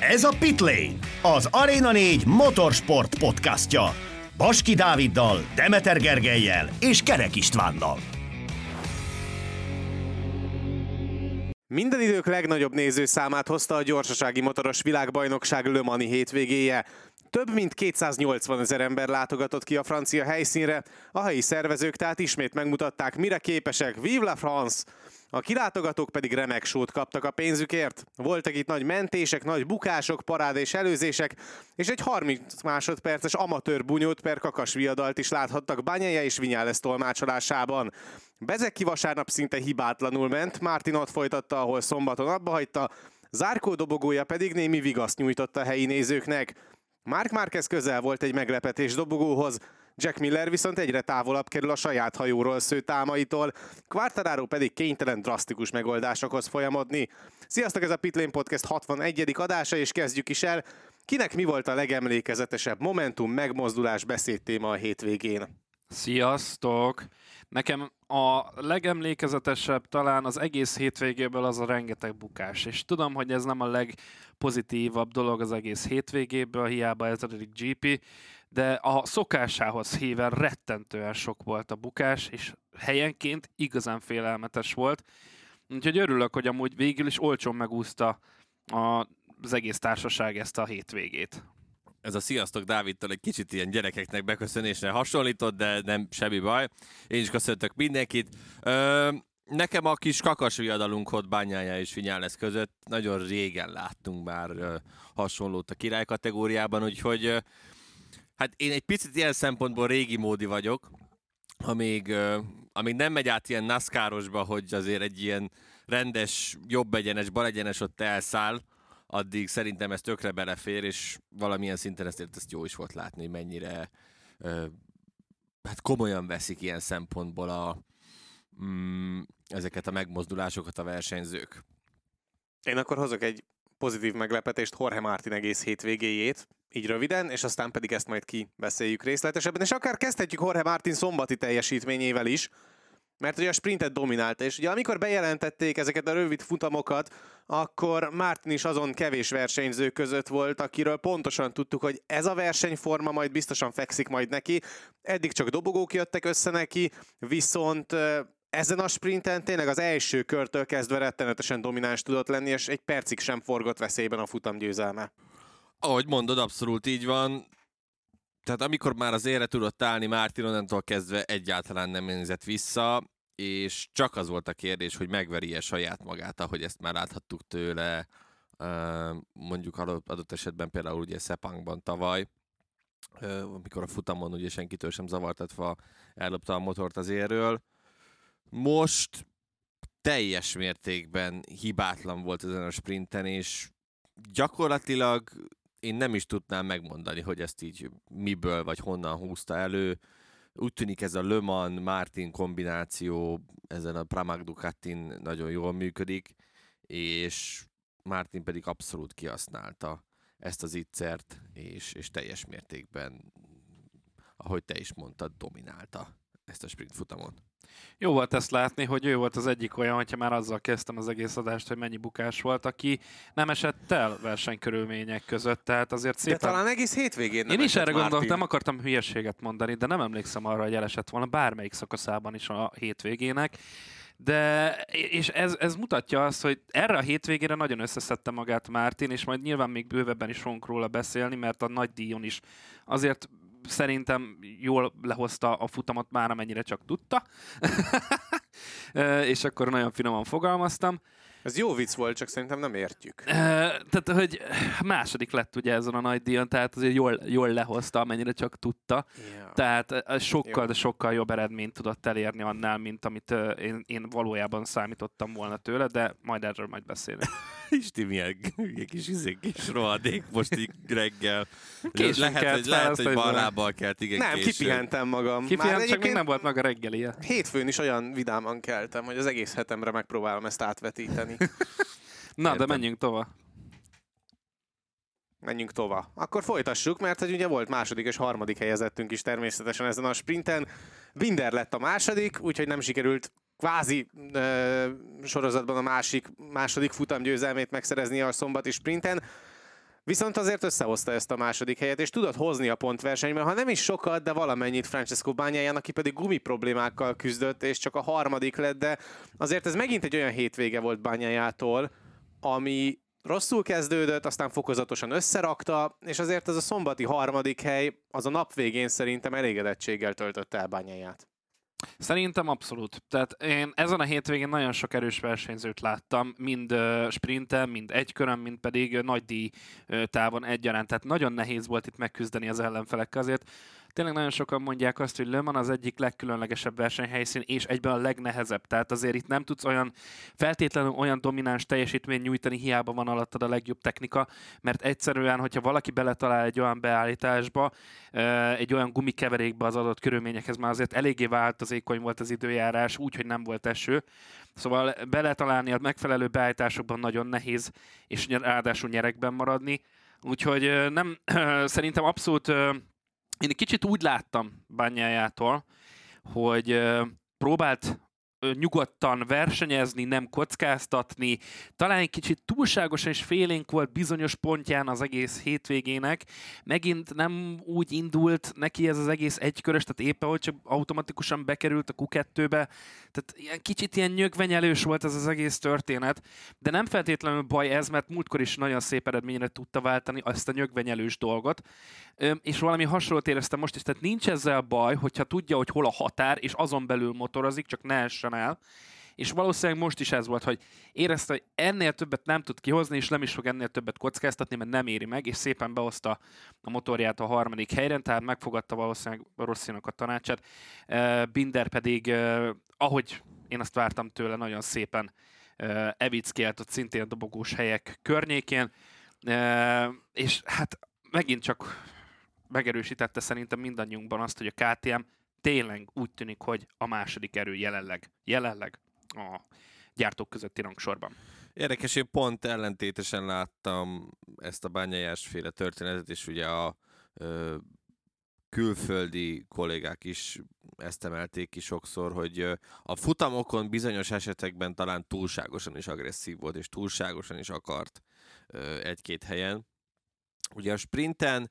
Ez a Pitlane, az Arena 4 motorsport podcastja. Baski Dáviddal, Demeter Gergelyel és Kerek Istvánnal. Minden idők legnagyobb nézőszámát hozta a gyorsasági motoros világbajnokság Le Mani hétvégéje. Több mint 280 ezer ember látogatott ki a francia helyszínre, a helyi szervezők tehát ismét megmutatták, mire képesek. Vive la France! A kilátogatók pedig remek sót kaptak a pénzükért. Voltak itt nagy mentések, nagy bukások, parád és előzések, és egy 30 másodperces amatőr bunyót per kakas viadalt is láthattak Banyaja és Vinyales tolmácsolásában. Bezeki vasárnap szinte hibátlanul ment, Martin ott folytatta, ahol szombaton abba hagyta, Zárkó dobogója pedig némi vigaszt nyújtott a helyi nézőknek. Mark Marquez közel volt egy meglepetés dobogóhoz, Jack Miller viszont egyre távolabb kerül a saját hajóról sző támaitól, Quartararo pedig kénytelen drasztikus megoldásokhoz folyamodni. Sziasztok, ez a Pitlane Podcast 61. adása, és kezdjük is el. Kinek mi volt a legemlékezetesebb momentum, megmozdulás, beszédtéma a hétvégén? Sziasztok! Nekem a legemlékezetesebb talán az egész hétvégéből az a rengeteg bukás, és tudom, hogy ez nem a legpozitívabb dolog az egész hétvégéből, hiába ez a GP, de a szokásához híven rettentően sok volt a bukás, és helyenként igazán félelmetes volt. Úgyhogy örülök, hogy amúgy végül is olcsón megúszta az egész társaság ezt a hétvégét. Ez a sziasztok Dávidtól egy kicsit ilyen gyerekeknek beköszönésre hasonlított, de nem semmi baj. Én is köszöntök mindenkit. Ö, nekem a kis kakas viadalunk bányája és Finyáles között nagyon régen láttunk már ö, hasonlót a király kategóriában, úgyhogy ö, Hát én egy picit ilyen szempontból régi módi vagyok, amíg, amíg nem megy át ilyen NASCAR-osba, hogy azért egy ilyen rendes, jobb egyenes, bal egyenes ott elszáll, addig szerintem ez tökre belefér, és valamilyen szinten ezt, ezt jó is volt látni, mennyire hát komolyan veszik ilyen szempontból a, mm, ezeket a megmozdulásokat a versenyzők. Én akkor hozok egy pozitív meglepetést Jorge Martin egész hétvégéjét, így röviden, és aztán pedig ezt majd kibeszéljük részletesebben, és akár kezdhetjük Jorge Martin szombati teljesítményével is, mert ugye a sprintet dominálta, és ugye amikor bejelentették ezeket a rövid futamokat, akkor Martin is azon kevés versenyző között volt, akiről pontosan tudtuk, hogy ez a versenyforma majd biztosan fekszik majd neki. Eddig csak dobogók jöttek össze neki, viszont ezen a sprinten tényleg az első körtől kezdve rettenetesen domináns tudott lenni, és egy percig sem forgott veszélyben a futam győzelme. Ahogy mondod, abszolút így van. Tehát amikor már az ére tudott állni, Mártin onnantól kezdve egyáltalán nem nézett vissza, és csak az volt a kérdés, hogy megveri-e saját magát, ahogy ezt már láthattuk tőle, mondjuk adott esetben például ugye Szepangban tavaly, amikor a futamon ugye senkitől sem zavartatva ellopta a motort az érről. Most teljes mértékben hibátlan volt ezen a sprinten, és gyakorlatilag én nem is tudnám megmondani, hogy ezt így miből vagy honnan húzta elő. Úgy tűnik ez a Le Martin kombináció ezen a Pramac Ducatin nagyon jól működik, és Martin pedig abszolút kihasználta ezt az ittszert, és, és teljes mértékben, ahogy te is mondtad, dominálta ezt a sprint futamon. Jó volt ezt látni, hogy ő volt az egyik olyan, hogyha már azzal kezdtem az egész adást, hogy mennyi bukás volt, aki nem esett el versenykörülmények között, tehát azért szépen... De talán egész hétvégén nem Én is erre gondoltam, nem akartam hülyeséget mondani, de nem emlékszem arra, hogy elesett volna bármelyik szakaszában is a hétvégének. De, és ez, ez mutatja azt, hogy erre a hétvégére nagyon összeszedte magát Mártin, és majd nyilván még bővebben is fogunk róla beszélni, mert a nagy díjon is azért szerintem jól lehozta a futamot már, amennyire csak tudta. és akkor nagyon finoman fogalmaztam. Ez jó vicc volt, csak szerintem nem értjük. Tehát, hogy második lett ugye ezen a nagy díjon, tehát azért jól, jól lehozta, amennyire csak tudta. Yeah. Tehát sokkal, jó. de sokkal jobb eredményt tudott elérni annál, mint amit én, én valójában számítottam volna tőle, de majd erről majd beszélünk. Isti, milyen kis, izé, kis rohadék most így reggel. Későn lehet, hogy, lehet, hogy ballábbal kelt, igen, Nem, későn. kipihentem magam. Kipihentem, csak még nem volt meg a reggelie. Hétfőn is olyan vidáman keltem, hogy az egész hetemre megpróbálom ezt átvetíteni. Na, Értem. de menjünk tovább. Menjünk tovább. Akkor folytassuk, mert hogy ugye volt második és harmadik helyezettünk is természetesen ezen a sprinten. Binder lett a második, úgyhogy nem sikerült kvázi ö, sorozatban a másik, második futam győzelmét megszerezni a szombati sprinten. Viszont azért összehozta ezt a második helyet, és tudott hozni a pontversenyben, ha nem is sokat, de valamennyit Francesco Bányáján, aki pedig gumi problémákkal küzdött, és csak a harmadik lett, de azért ez megint egy olyan hétvége volt Bányájától, ami rosszul kezdődött, aztán fokozatosan összerakta, és azért ez a szombati harmadik hely, az a nap végén szerintem elégedettséggel töltötte el Bányáját. Szerintem abszolút. Tehát én ezen a hétvégén nagyon sok erős versenyzőt láttam, mind sprinten, mind egykörön, mind pedig nagy díj távon egyaránt. Tehát nagyon nehéz volt itt megküzdeni az ellenfelekkel. Azért tényleg nagyon sokan mondják azt, hogy Le Mans az egyik legkülönlegesebb versenyhelyszín, és egyben a legnehezebb. Tehát azért itt nem tudsz olyan feltétlenül olyan domináns teljesítményt nyújtani, hiába van alattad a legjobb technika, mert egyszerűen, hogyha valaki beletalál egy olyan beállításba, egy olyan gumikeverékbe az adott körülményekhez, már azért eléggé változékony volt az időjárás, úgyhogy nem volt eső. Szóval beletalálni a megfelelő beállításokban nagyon nehéz, és ráadásul nyerekben maradni. Úgyhogy nem, szerintem abszolút én kicsit úgy láttam bányájától, hogy próbált nyugodtan versenyezni, nem kockáztatni. Talán egy kicsit túlságosan és félénk volt bizonyos pontján az egész hétvégének. Megint nem úgy indult neki ez az egész egykörös, tehát éppen hogy csak automatikusan bekerült a Q2-be. Tehát ilyen kicsit ilyen nyögvenyelős volt ez az egész történet. De nem feltétlenül baj ez, mert múltkor is nagyon szép eredményre tudta váltani azt a nyögvenyelős dolgot. És valami hasonlót éreztem most is, tehát nincs ezzel baj, hogyha tudja, hogy hol a határ, és azon belül motorozik, csak ne el. És valószínűleg most is ez volt, hogy érezte, hogy ennél többet nem tud kihozni, és nem is fog ennél többet kockáztatni, mert nem éri meg, és szépen behozta a motorját a harmadik helyre, tehát megfogadta valószínűleg Rosszinak a tanácsát. Binder pedig, ahogy én azt vártam tőle, nagyon szépen evickélt ott szintén a dobogós helyek környékén, és hát megint csak megerősítette szerintem mindannyiunkban azt, hogy a KTM tényleg úgy tűnik, hogy a második erő jelenleg, jelenleg a gyártók közötti rangsorban. Érdekes, én pont ellentétesen láttam ezt a bányájás féle történetet, és ugye a ö, külföldi kollégák is ezt emelték ki sokszor, hogy a futamokon bizonyos esetekben talán túlságosan is agresszív volt, és túlságosan is akart egy-két helyen. Ugye a sprinten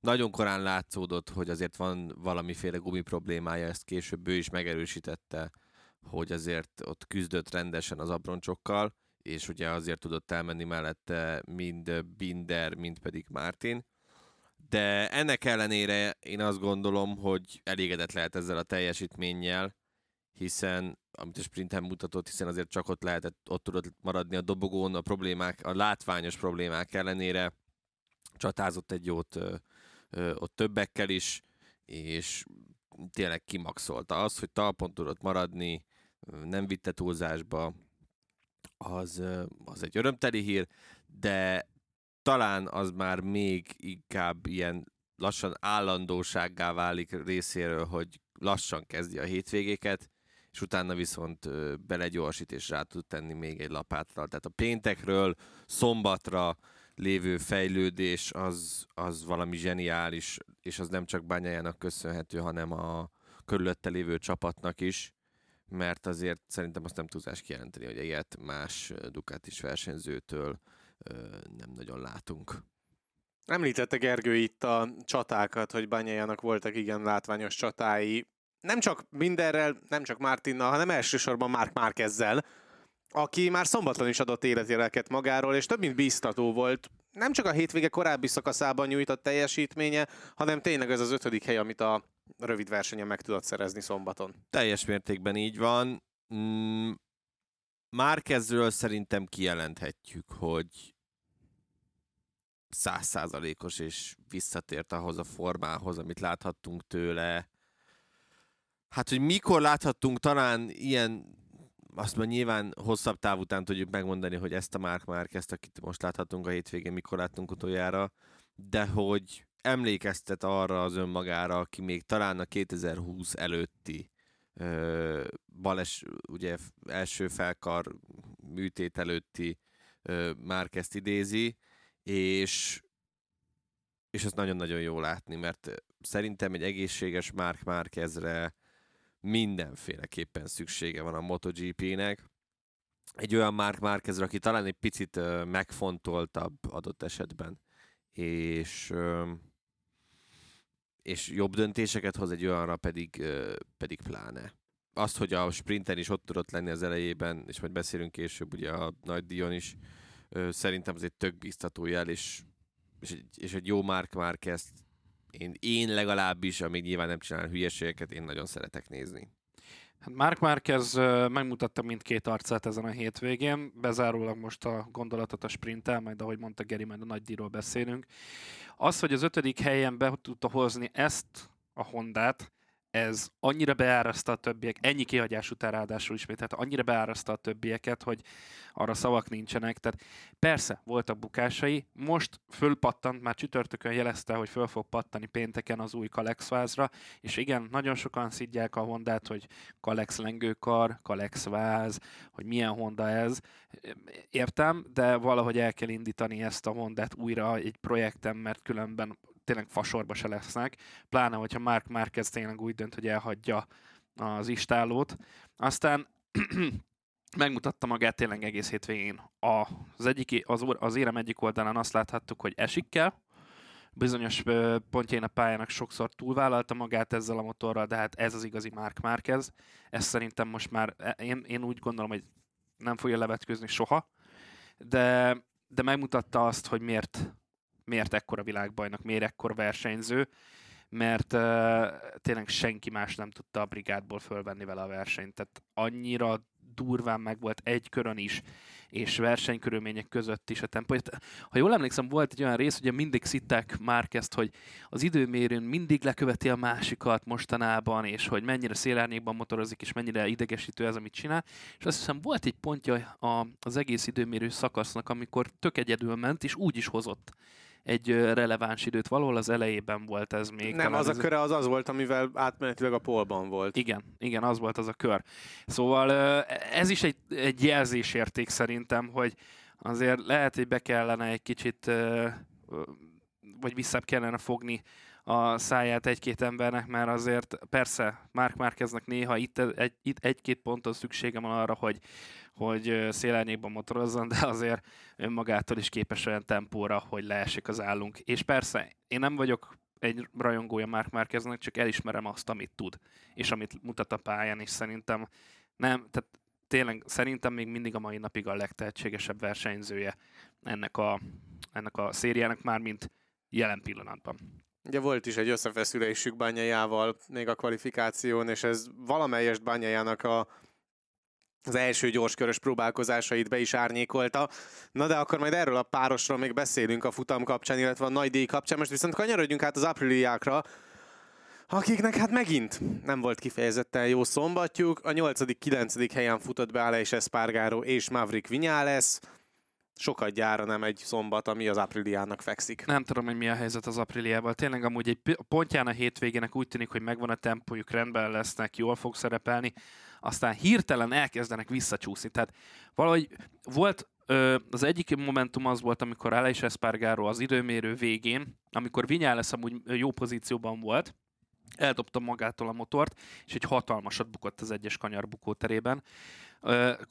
nagyon korán látszódott, hogy azért van valamiféle gumi problémája, ezt később ő is megerősítette, hogy azért ott küzdött rendesen az abroncsokkal, és ugye azért tudott elmenni mellette mind Binder, mind pedig Martin. De ennek ellenére én azt gondolom, hogy elégedett lehet ezzel a teljesítménnyel, hiszen amit a sprinten mutatott, hiszen azért csak ott lehetett, ott tudott maradni a dobogón, a problémák, a látványos problémák ellenére csatázott egy jót ott többekkel is, és tényleg kimaxolta. Az, hogy talpon tudott maradni, nem vitte túlzásba, az, az egy örömteli hír, de talán az már még inkább ilyen lassan állandósággá válik részéről, hogy lassan kezdi a hétvégéket, és utána viszont belegyorsít és rá tud tenni még egy lapátra. Tehát a péntekről szombatra lévő fejlődés az, az valami zseniális, és az nem csak bányájának köszönhető, hanem a körülötte lévő csapatnak is, mert azért szerintem azt nem túlzás kijelenteni, hogy ilyet más Ducatis versenyzőtől nem nagyon látunk. Említette Gergő itt a csatákat, hogy Bányájának voltak igen látványos csatái. Nem csak mindenrel, nem csak Mártinnal, hanem elsősorban Márk Márkezzel, aki már szombaton is adott életjeleket magáról, és több mint bíztató volt. Nem csak a hétvége korábbi szakaszában nyújtott teljesítménye, hanem tényleg ez az ötödik hely, amit a rövid versenyen meg tudott szerezni szombaton. Teljes mértékben így van. Mm, Márkezről szerintem kijelenthetjük, hogy százszázalékos és visszatért ahhoz a formához, amit láthattunk tőle. Hát, hogy mikor láthattunk talán ilyen azt már nyilván hosszabb táv után tudjuk megmondani, hogy ezt a Mark Márquezt, akit most láthatunk a hétvégén, mikor láttunk utoljára, de hogy emlékeztet arra az önmagára, aki még talán a 2020 előtti ö, bales, ugye első felkar műtét előtti ö, Márkezt idézi, és és ezt nagyon-nagyon jó látni, mert szerintem egy egészséges Mark Márkezre mindenféleképpen szüksége van a MotoGP-nek. Egy olyan Mark Márquezre, aki talán egy picit megfontoltabb adott esetben, és és jobb döntéseket hoz egy olyanra pedig, pedig pláne. Azt, hogy a sprinten is ott tudott lenni az elejében, és majd beszélünk később, ugye a nagy Dion is, szerintem az egy tök biztató jel, és, és, egy, és egy jó Mark Marquez én, én legalábbis, amíg nyilván nem csinál hülyeségeket, én nagyon szeretek nézni. Hát Mark Marquez megmutatta mindkét arcát ezen a hétvégén, bezárólag most a gondolatot a sprinttel, majd ahogy mondta Geri, majd a nagy díjról beszélünk. Az, hogy az ötödik helyen be tudta hozni ezt a Hondát, ez annyira beáraszta a többiek, ennyi kihagyás után ráadásul ismét, tehát annyira beáraszta a többieket, hogy arra szavak nincsenek. Tehát persze, voltak bukásai, most fölpattant, már csütörtökön jelezte, hogy föl fog pattani pénteken az új Kalex vázra, és igen, nagyon sokan szidják a Hondát, hogy Kalex lengőkar, Kalex váz, hogy milyen Honda ez. Értem, de valahogy el kell indítani ezt a Hondát újra egy projektem, mert különben tényleg fasorba se lesznek, pláne, hogyha Mark Marquez tényleg úgy dönt, hogy elhagyja az istálót. Aztán megmutatta magát tényleg egész hétvégén. Az, egyik, az, az érem egyik oldalán azt láthattuk, hogy esik kell, bizonyos pontjain a pályának sokszor túlvállalta magát ezzel a motorral, de hát ez az igazi Mark Marquez. Ez szerintem most már, e, én, én úgy gondolom, hogy nem fogja levetkőzni soha, de, de megmutatta azt, hogy miért miért ekkora világbajnak, miért ekkora versenyző, mert uh, tényleg senki más nem tudta a brigádból fölvenni vele a versenyt. Tehát annyira durván meg volt egy körön is, és versenykörülmények között is a tempó. Ha jól emlékszem, volt egy olyan rész, ugye mindig szitták már ezt, hogy az időmérőn mindig leköveti a másikat mostanában, és hogy mennyire szélárnyékban motorozik, és mennyire idegesítő ez, amit csinál. És azt hiszem volt egy pontja az egész időmérő szakasznak, amikor tök egyedül ment, és úgy is hozott egy releváns időt. Valahol az elejében volt ez még. Nem, az a köre az az volt, amivel átmenetileg a polban volt. Igen, igen, az volt az a kör. Szóval ez is egy, egy jelzésérték szerintem, hogy azért lehet, hogy be kellene egy kicsit, vagy vissza kellene fogni a száját egy-két embernek, mert azért persze Mark Márkeznek néha itt, egy, itt egy-két ponton szüksége van arra, hogy, hogy szélárnyékban motorozzon, de azért önmagától is képes olyan tempóra, hogy leesik az állunk. És persze, én nem vagyok egy rajongója Mark Márkeznek, csak elismerem azt, amit tud, és amit mutat a pályán, és szerintem nem, tehát tényleg szerintem még mindig a mai napig a legtehetségesebb versenyzője ennek a, ennek a szériának, már mint jelen pillanatban. Ugye volt is egy összefeszülésük bányájával még a kvalifikáción, és ez valamelyest bányájának a az első gyorskörös próbálkozásait be is árnyékolta. Na de akkor majd erről a párosról még beszélünk a futam kapcsán, illetve a nagy díj kapcsán. Most viszont kanyarodjunk át az apriliákra, akiknek hát megint nem volt kifejezetten jó szombatjuk. A 8.-9. helyen futott be Aleix Espargaro és Maverick Viñales sokat gyára nem egy szombat, ami az Apriliának fekszik. Nem tudom, hogy mi a helyzet az Apriliával. Tényleg amúgy egy pontján a hétvégének úgy tűnik, hogy megvan a tempójuk, rendben lesznek, jól fog szerepelni, aztán hirtelen elkezdenek visszacsúszni. Tehát valahogy volt az egyik momentum az volt, amikor Aleix Espargaro az időmérő végén, amikor Vinyales amúgy jó pozícióban volt, eldobta magától a motort, és egy hatalmasat bukott az egyes kanyar bukóterében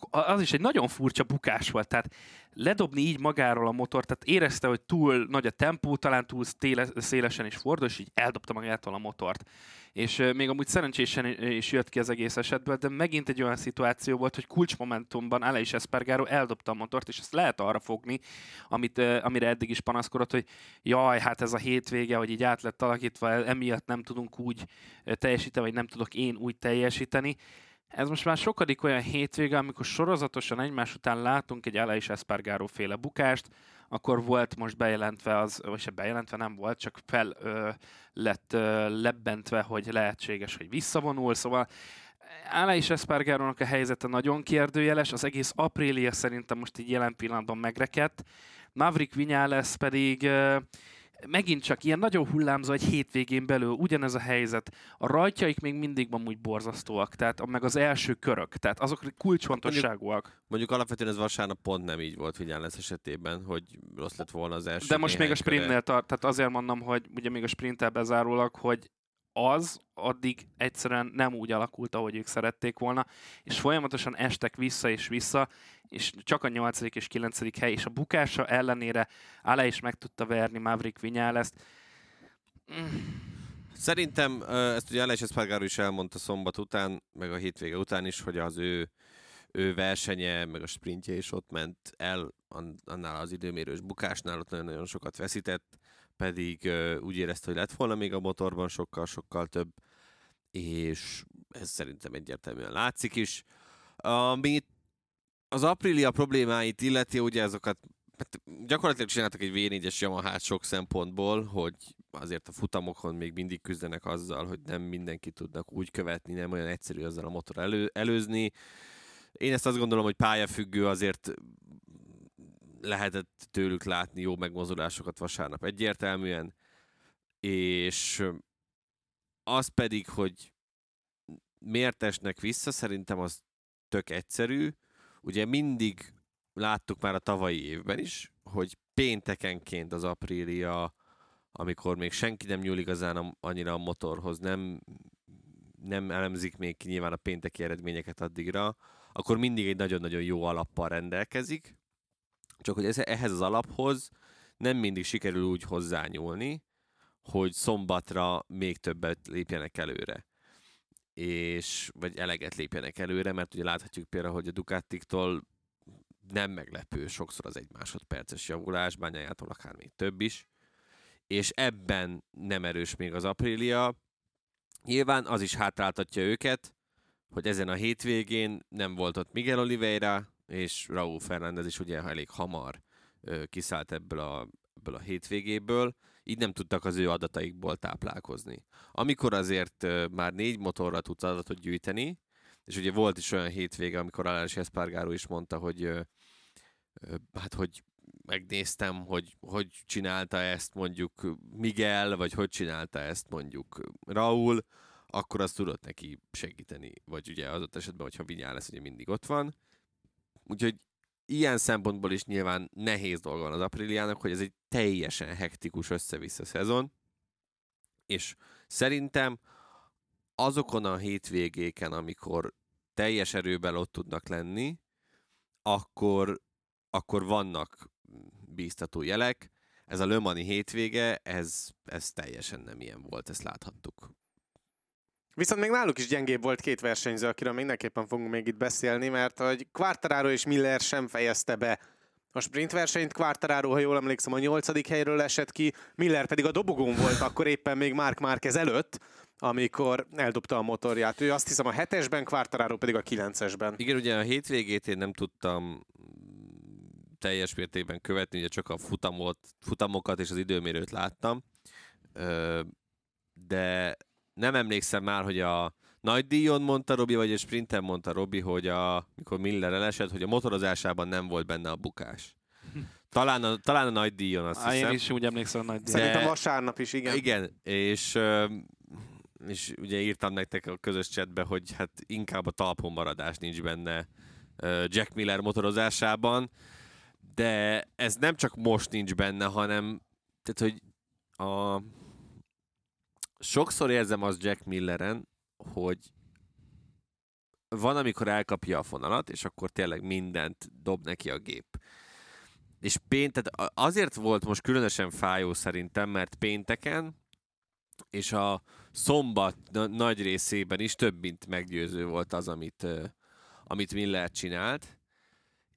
az is egy nagyon furcsa bukás volt, tehát ledobni így magáról a motor, tehát érezte, hogy túl nagy a tempó, talán túl téle, szélesen is fordul, és így eldobta magától a motort. És még amúgy szerencsésen is jött ki az egész esetből, de megint egy olyan szituáció volt, hogy kulcsmomentumban Aleix Espargaro eldobta a motort, és ezt lehet arra fogni, amit, amire eddig is panaszkodott, hogy jaj, hát ez a hétvége, hogy így át lett alakítva, emiatt nem tudunk úgy teljesíteni, vagy nem tudok én úgy teljesíteni ez most már sokadik olyan hétvége, amikor sorozatosan egymás után látunk egy Aleix Espargaró féle bukást, akkor volt most bejelentve, az, vagy se bejelentve nem volt, csak fel ö, lett ö, lebbentve, hogy lehetséges, hogy visszavonul, szóval Aleix Espargarónak a helyzete nagyon kérdőjeles, az egész Aprilia szerintem most így jelen pillanatban megrekedt, Maverick Viñales pedig ö, megint csak ilyen nagyon hullámzó egy hétvégén belül, ugyanez a helyzet. A rajtjaik még mindig amúgy borzasztóak, tehát meg az első körök, tehát azok kulcsfontosságúak. Mondjuk, mondjuk alapvetően ez vasárnap pont nem így volt lesz esetében, hogy rossz lett volna az első De most még a sprintnél tart, tehát azért mondom, hogy ugye még a sprinttel bezárólag, hogy az addig egyszerűen nem úgy alakult, ahogy ők szerették volna, és folyamatosan estek vissza és vissza, és csak a 8. és 9. hely, és a bukása ellenére alá is meg tudta verni Maverick Vinyáleszt. Szerintem ezt ugye Alex Espargaro is elmondta szombat után, meg a hétvége után is, hogy az ő, ő versenye, meg a sprintje is ott ment el, annál az időmérős bukásnál, ott nagyon-nagyon sokat veszített, pedig úgy érezte, hogy lett volna még a motorban sokkal-sokkal több, és ez szerintem egyértelműen látszik is. Amit az Aprilia problémáit illeti, ugye azokat hát gyakorlatilag csináltak egy V4-es Yamaha sok szempontból, hogy azért a futamokon még mindig küzdenek azzal, hogy nem mindenki tudnak úgy követni, nem olyan egyszerű azzal a motor elő, előzni. Én ezt azt gondolom, hogy pályafüggő azért lehetett tőlük látni jó megmozdulásokat vasárnap egyértelműen, és az pedig, hogy miért esnek vissza, szerintem az tök egyszerű. Ugye mindig láttuk már a tavalyi évben is, hogy péntekenként az Aprilia, amikor még senki nem nyúl igazán annyira a motorhoz, nem, nem elemzik még ki nyilván a pénteki eredményeket addigra, akkor mindig egy nagyon-nagyon jó alappal rendelkezik, csak hogy ez, ehhez az alaphoz nem mindig sikerül úgy hozzányúlni, hogy szombatra még többet lépjenek előre és vagy eleget lépjenek előre, mert ugye láthatjuk például, hogy a Ducatiktól nem meglepő sokszor az egy másodperces javulás, bányájától akár még több is, és ebben nem erős még az Aprilia. Nyilván az is hátráltatja őket, hogy ezen a hétvégén nem volt ott Miguel Oliveira, és Raúl Fernández is ugye elég hamar kiszállt ebből a, ebből a hétvégéből, így nem tudtak az ő adataikból táplálkozni. Amikor azért már négy motorra tudsz adatot gyűjteni, és ugye volt is olyan hétvége, amikor Alás Espargaro is mondta, hogy hát hogy megnéztem, hogy hogy csinálta ezt mondjuk Miguel, vagy hogy csinálta ezt mondjuk Raúl, akkor azt tudott neki segíteni, vagy ugye az ott esetben, hogyha Vinyá lesz, ugye mindig ott van. Úgyhogy ilyen szempontból is nyilván nehéz dolga van az Apriliának, hogy ez egy teljesen hektikus össze-vissza szezon, és szerintem azokon a hétvégéken, amikor teljes erőben ott tudnak lenni, akkor, akkor vannak bíztató jelek. Ez a Lömani hétvége, ez, ez teljesen nem ilyen volt, ezt láthattuk. Viszont még náluk is gyengébb volt két versenyző, akiről mindenképpen fogunk még itt beszélni, mert hogy Quartararo és Miller sem fejezte be a sprint versenyt. Quartararo, ha jól emlékszem, a nyolcadik helyről esett ki, Miller pedig a dobogón volt akkor éppen még Mark Márquez előtt, amikor eldobta a motorját. Ő azt hiszem a hetesben, Quartararo pedig a kilencesben. Igen, ugye a hétvégét én nem tudtam teljes mértékben követni, ugye csak a futamot, futamokat és az időmérőt láttam, de nem emlékszem már, hogy a nagy díjon mondta Robi, vagy a sprinten mondta Robi, hogy a, mikor Miller elesett, hogy a motorozásában nem volt benne a bukás. Talán a, talán a nagy díjon, azt Á, hiszem. Én is úgy emlékszem a nagy díjon. Szerintem vasárnap is, igen. Igen, és, és ugye írtam nektek a közös chatbe, hogy hát inkább a talpon maradás nincs benne Jack Miller motorozásában, de ez nem csak most nincs benne, hanem tehát, hogy a, sokszor érzem az Jack Milleren, hogy van, amikor elkapja a fonalat, és akkor tényleg mindent dob neki a gép. És pént, tehát azért volt most különösen fájó szerintem, mert pénteken és a szombat nagy részében is több mint meggyőző volt az, amit, amit Miller csinált.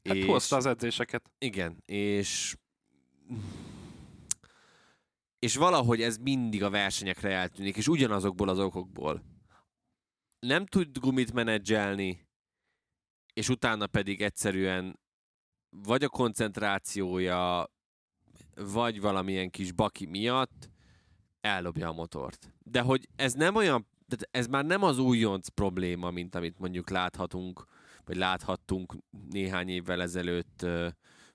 Hát és, hozta az edzéseket. Igen, és és valahogy ez mindig a versenyekre eltűnik, és ugyanazokból az okokból. Nem tud gumit menedzselni, és utána pedig egyszerűen vagy a koncentrációja, vagy valamilyen kis baki miatt ellobja a motort. De hogy ez nem olyan, ez már nem az újonc probléma, mint amit mondjuk láthatunk, vagy láthattunk néhány évvel ezelőtt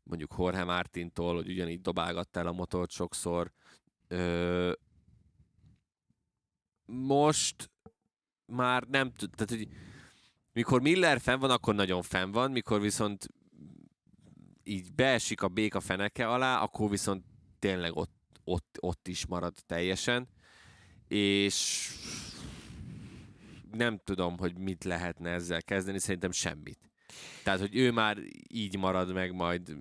mondjuk Jorge Martintól, hogy ugyanígy dobálgatta el a motort sokszor, Ö, most már nem tud, tehát hogy mikor Miller fenn van, akkor nagyon fenn van, mikor viszont így beesik a béka feneke alá, akkor viszont tényleg ott, ott, ott is marad teljesen. és nem tudom, hogy mit lehetne ezzel kezdeni, szerintem semmit. Tehát, hogy ő már így marad meg majd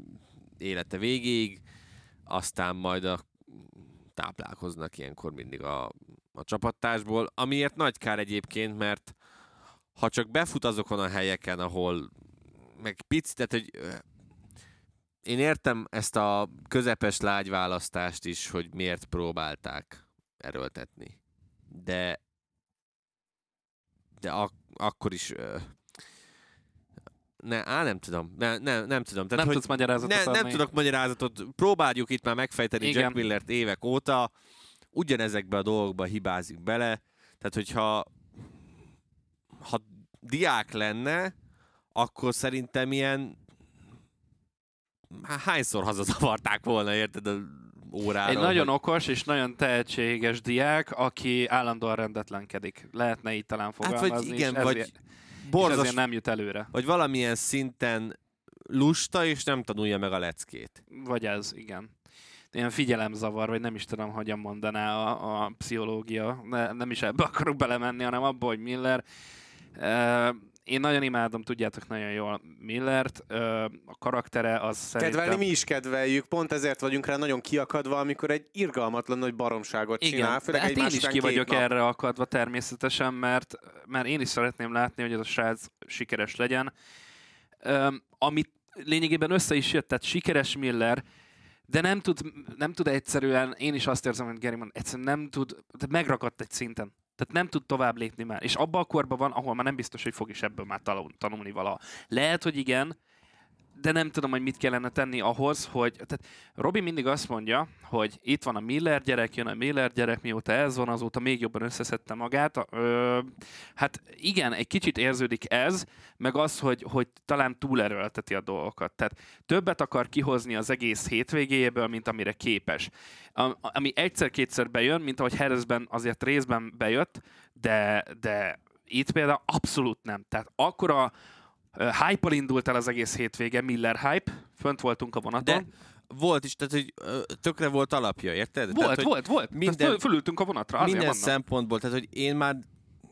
élete végéig, aztán majd a táplálkoznak ilyenkor mindig a, a csapattársból, amiért nagy kár egyébként, mert ha csak befut azokon a helyeken, ahol meg picit, tehát hogy én értem ezt a közepes lágy választást is, hogy miért próbálták erőltetni. De de ak- akkor is ne, á, nem tudom. Ne, ne, nem tudom. Tehát, nem hogy tudsz magyarázatot ne, nem adni. tudok magyarázatot. Próbáljuk itt már megfejteni Igen. Jack Millert évek óta. Ugyanezekbe a dolgokba hibázik bele. Tehát, hogyha ha diák lenne, akkor szerintem ilyen há- hányszor hazazavarták volna, érted, a órára. Egy nagyon hogy- okos és nagyon tehetséges diák, aki állandóan rendetlenkedik. Lehetne így talán fogalmazni. Hát, vagy igen, vagy ezért, és borzas, ezért nem jut előre. vagy valamilyen szinten lusta, és nem tanulja meg a leckét. Vagy ez, igen. Ilyen figyelemzavar, vagy nem is tudom, hogyan mondaná a, a pszichológia. Ne, nem is ebbe akarok belemenni, hanem abba, hogy Miller. Uh, én nagyon imádom, tudjátok nagyon jól Millert. A karaktere az szerintem... Kedvelni mi is kedveljük, pont ezért vagyunk rá nagyon kiakadva, amikor egy irgalmatlan nagy baromságot Igen, csinál. Főleg hát én is ki vagyok nap. erre akadva természetesen, mert, mert én is szeretném látni, hogy ez a srác sikeres legyen. Um, amit lényegében össze is jött, tehát sikeres Miller, de nem tud, nem tud egyszerűen, én is azt érzem, hogy Gary mond, egyszerűen nem tud, de megrakadt egy szinten. Tehát nem tud tovább lépni már. És abban a korban van, ahol már nem biztos, hogy fog is ebből már tanul- tanulni valaha. Lehet, hogy igen, de nem tudom, hogy mit kellene tenni ahhoz, hogy... Tehát Robi mindig azt mondja, hogy itt van a Miller gyerek, jön a Miller gyerek, mióta ez van, azóta még jobban összeszedte magát. Ö, hát igen, egy kicsit érződik ez, meg az, hogy, hogy talán túlerőlteti a dolgokat. Tehát többet akar kihozni az egész hétvégéjéből, mint amire képes. A- Ami egyszer-kétszer bejön, mint ahogy Harrisben azért részben bejött, de, de itt például abszolút nem. Tehát akkora uh, hype indult el az egész hétvége, Miller hype, fönt voltunk a vonaton. De volt is, tehát hogy tökre volt alapja, érted? volt, tehát, volt, volt. minden- föl, fölültünk a vonatra, azért minden mondom. szempontból, tehát hogy én már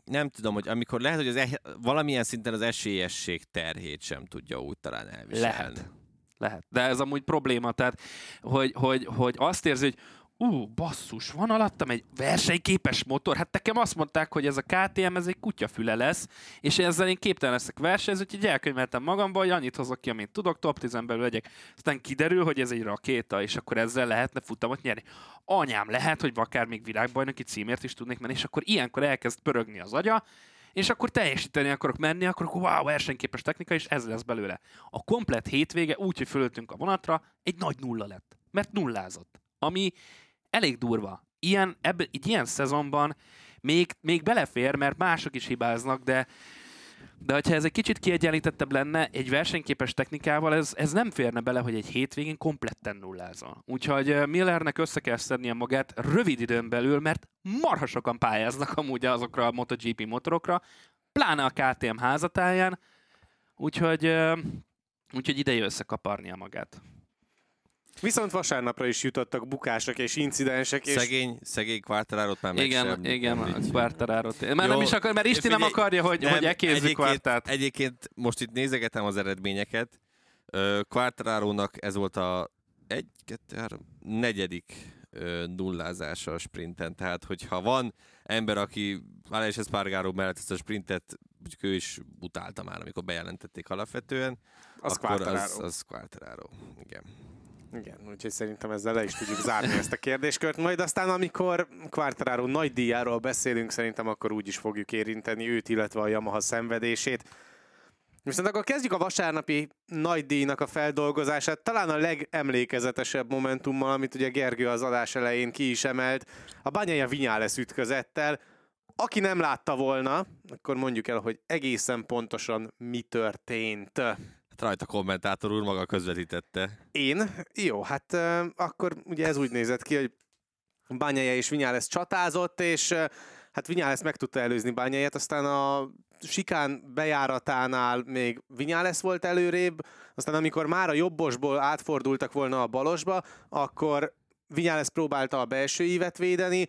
nem tudom, hogy amikor lehet, hogy az e- valamilyen szinten az esélyesség terhét sem tudja úgy talán elviselni. Lehet. Lehet. De ez amúgy probléma, tehát, hogy, hogy, hogy azt érzi, hogy ú, basszus, van alattam egy versenyképes motor. Hát nekem azt mondták, hogy ez a KTM, ez egy kutyafüle lesz, és ezzel én képtelen leszek versenyezni, úgyhogy elkönyveltem magamba, hogy annyit hozok ki, amit tudok, top 10 belül legyek. Aztán kiderül, hogy ez egy rakéta, és akkor ezzel lehetne futamot nyerni. Anyám, lehet, hogy akár még világbajnoki címért is tudnék menni, és akkor ilyenkor elkezd pörögni az agya, és akkor teljesíteni akarok menni, akkor wow, versenyképes technika, és ez lesz belőle. A komplet hétvége úgy, hogy fölöltünk a vonatra, egy nagy nulla lett, mert nullázott. Ami elég durva. Ilyen, ebben, egy ilyen szezonban még, még belefér, mert mások is hibáznak, de de hogyha ez egy kicsit kiegyenlítettebb lenne, egy versenyképes technikával ez, ez nem férne bele, hogy egy hétvégén kompletten nullázol. Úgyhogy Millernek össze kell szednie magát rövid időn belül, mert marha sokan pályáznak amúgy azokra a MotoGP motorokra, pláne a KTM házatáján, úgyhogy, úgyhogy ideje összekaparnia magát. Viszont vasárnapra is jutottak bukások és incidensek, és Szegény, szegény Quartararo-t már meg igen, sem igen, a említjük. Quartararo-t. Már Jó, nem is akar, mert Isti nem akarja, hogy, Nem, hogy ekézzük egyébként, egyébként most itt nézegetem az eredményeket. Ö, Quartararo-nak ez volt a egy, kettő, három, negyedik nullázása a sprinten. Tehát, hogyha van ember, aki Alex Espargaró mellett ezt a sprintet, mondjuk ő is utálta már, amikor bejelentették alapvetően, az akkor az, az Quartararo. Igen. Igen, úgyhogy szerintem ezzel le is tudjuk zárni ezt a kérdéskört. Majd aztán, amikor Quartararo nagy díjáról beszélünk, szerintem akkor úgy is fogjuk érinteni őt, illetve a Yamaha szenvedését. Viszont akkor kezdjük a vasárnapi nagy díjnak a feldolgozását, talán a legemlékezetesebb momentummal, amit ugye Gergő az adás elején ki is emelt, a Banyaja Vinyales ütközettel. Aki nem látta volna, akkor mondjuk el, hogy egészen pontosan mi történt. Hát rajta kommentátor úr maga közvetítette. Én? Jó, hát uh, akkor ugye ez úgy nézett ki, hogy Bányája és Vinyales csatázott, és uh, hát Vinyales meg tudta előzni Bányáját, aztán a sikán bejáratánál még Vinyales volt előrébb, aztán amikor már a jobbosból átfordultak volna a balosba, akkor Vinyales próbálta a belső ívet védeni,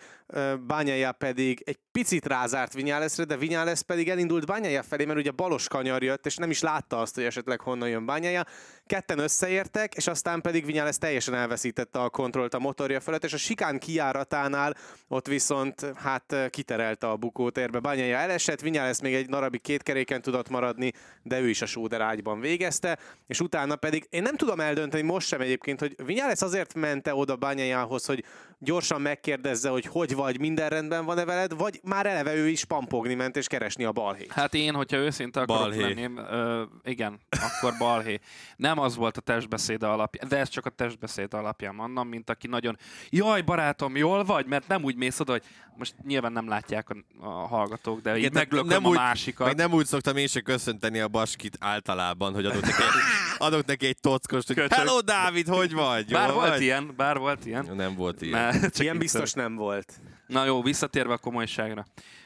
Bányája pedig egy picit rázárt Vinyalesre, de Vinyales pedig elindult Bányája felé, mert ugye balos kanyar jött, és nem is látta azt, hogy esetleg honnan jön Bányája. Ketten összeértek, és aztán pedig Vinyales teljesen elveszítette a kontrollt a motorja felett, és a sikán kiáratánál ott viszont hát kiterelte a bukótérbe. Bányája elesett, Vinyales még egy darabig két keréken tudott maradni, de ő is a sóder ágyban végezte, és utána pedig én nem tudom eldönteni most sem egyébként, hogy Vinyales azért mente oda Bányájához, hogy gyorsan megkérdezze, hogy hogy vagy, minden rendben van-e veled, vagy már eleve ő is pampogni ment és keresni a balhét. Hát én, hogyha őszinte akarok balhé. lenni, ö, igen, akkor balhé. Nem az volt a testbeszéd alapján, de ez csak a testbeszéd alapján mondom, mint aki nagyon, jaj barátom, jól vagy, mert nem úgy mész oda, hogy most nyilván nem látják a, a hallgatók, de igen, így meglököm nem a úgy, másikat. Meg nem úgy szoktam én se köszönteni a baskit általában, hogy adok neki, adok neki egy tockost, hogy Köcsög. hello Dávid, hogy vagy? Bár volt vagy? ilyen, bár volt ilyen. Nem volt ilyen. Mert csak ilyen biztos nem volt. Na jó, visszatérve a komolyságra.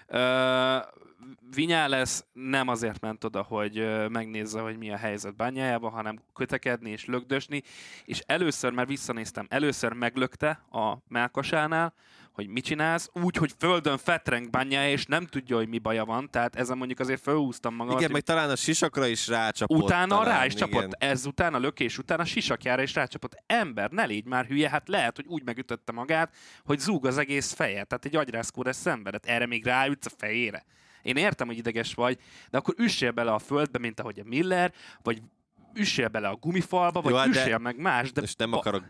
Uh, Vinyales nem azért ment oda, hogy megnézze, hogy mi a helyzet bányájában, hanem kötekedni és lögdösni, és először, mert visszanéztem, először meglökte a melkasánál, hogy mit csinálsz, úgy, hogy földön fetreng bányája, és nem tudja, hogy mi baja van, tehát ezen mondjuk azért felhúztam magam. Igen, meg talán a sisakra is rácsapott. Utána talán, rá is igen. csapott, ez után a lökés után a sisakjára is rácsapott. Ember, ne légy már hülye, hát lehet, hogy úgy megütötte magát, hogy zúg az egész feje, tehát egy agyrázkódás szenvedett, erre még ráütsz a fejére. Én értem, hogy ideges vagy, de akkor üssél bele a földbe, mint ahogy a Miller, vagy üssél bele a gumifalba, vagy Jó, hát üssél meg más. De és nem akarok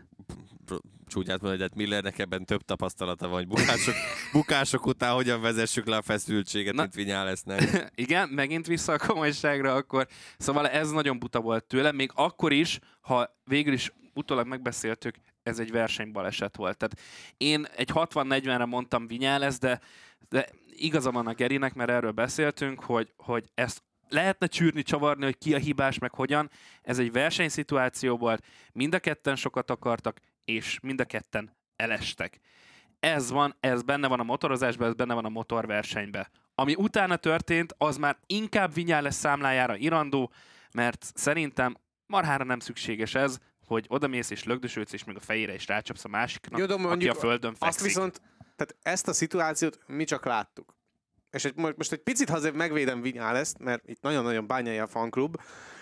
csúnyát mondani, de hát Millernek ebben több tapasztalata van, hogy bukások, bukások után hogyan vezessük le a feszültséget, Na, mint Vinyá lesznek. Igen, megint vissza a komolyságra, akkor szóval ez nagyon buta volt tőle, még akkor is, ha végül is utólag megbeszéltük, ez egy versenybaleset volt. Tehát én egy 60-40-re mondtam Vinyales, de, de igaza van a Gerinek, mert erről beszéltünk, hogy, hogy ezt lehetne csűrni, csavarni, hogy ki a hibás, meg hogyan. Ez egy versenyszituáció volt, mind a ketten sokat akartak, és mind a ketten elestek. Ez van, ez benne van a motorozásban, ez benne van a motorversenyben. Ami utána történt, az már inkább lesz számlájára irandó, mert szerintem marhára nem szükséges ez, hogy odamész és lögdösődsz, és még a fejére is rácsapsz a másiknak, Jó, aki a földön fekszik. Azt viszont, tehát ezt a szituációt mi csak láttuk. És egy, most egy picit azért megvédem Vinyáleszt, mert itt nagyon-nagyon bányai a fanklub,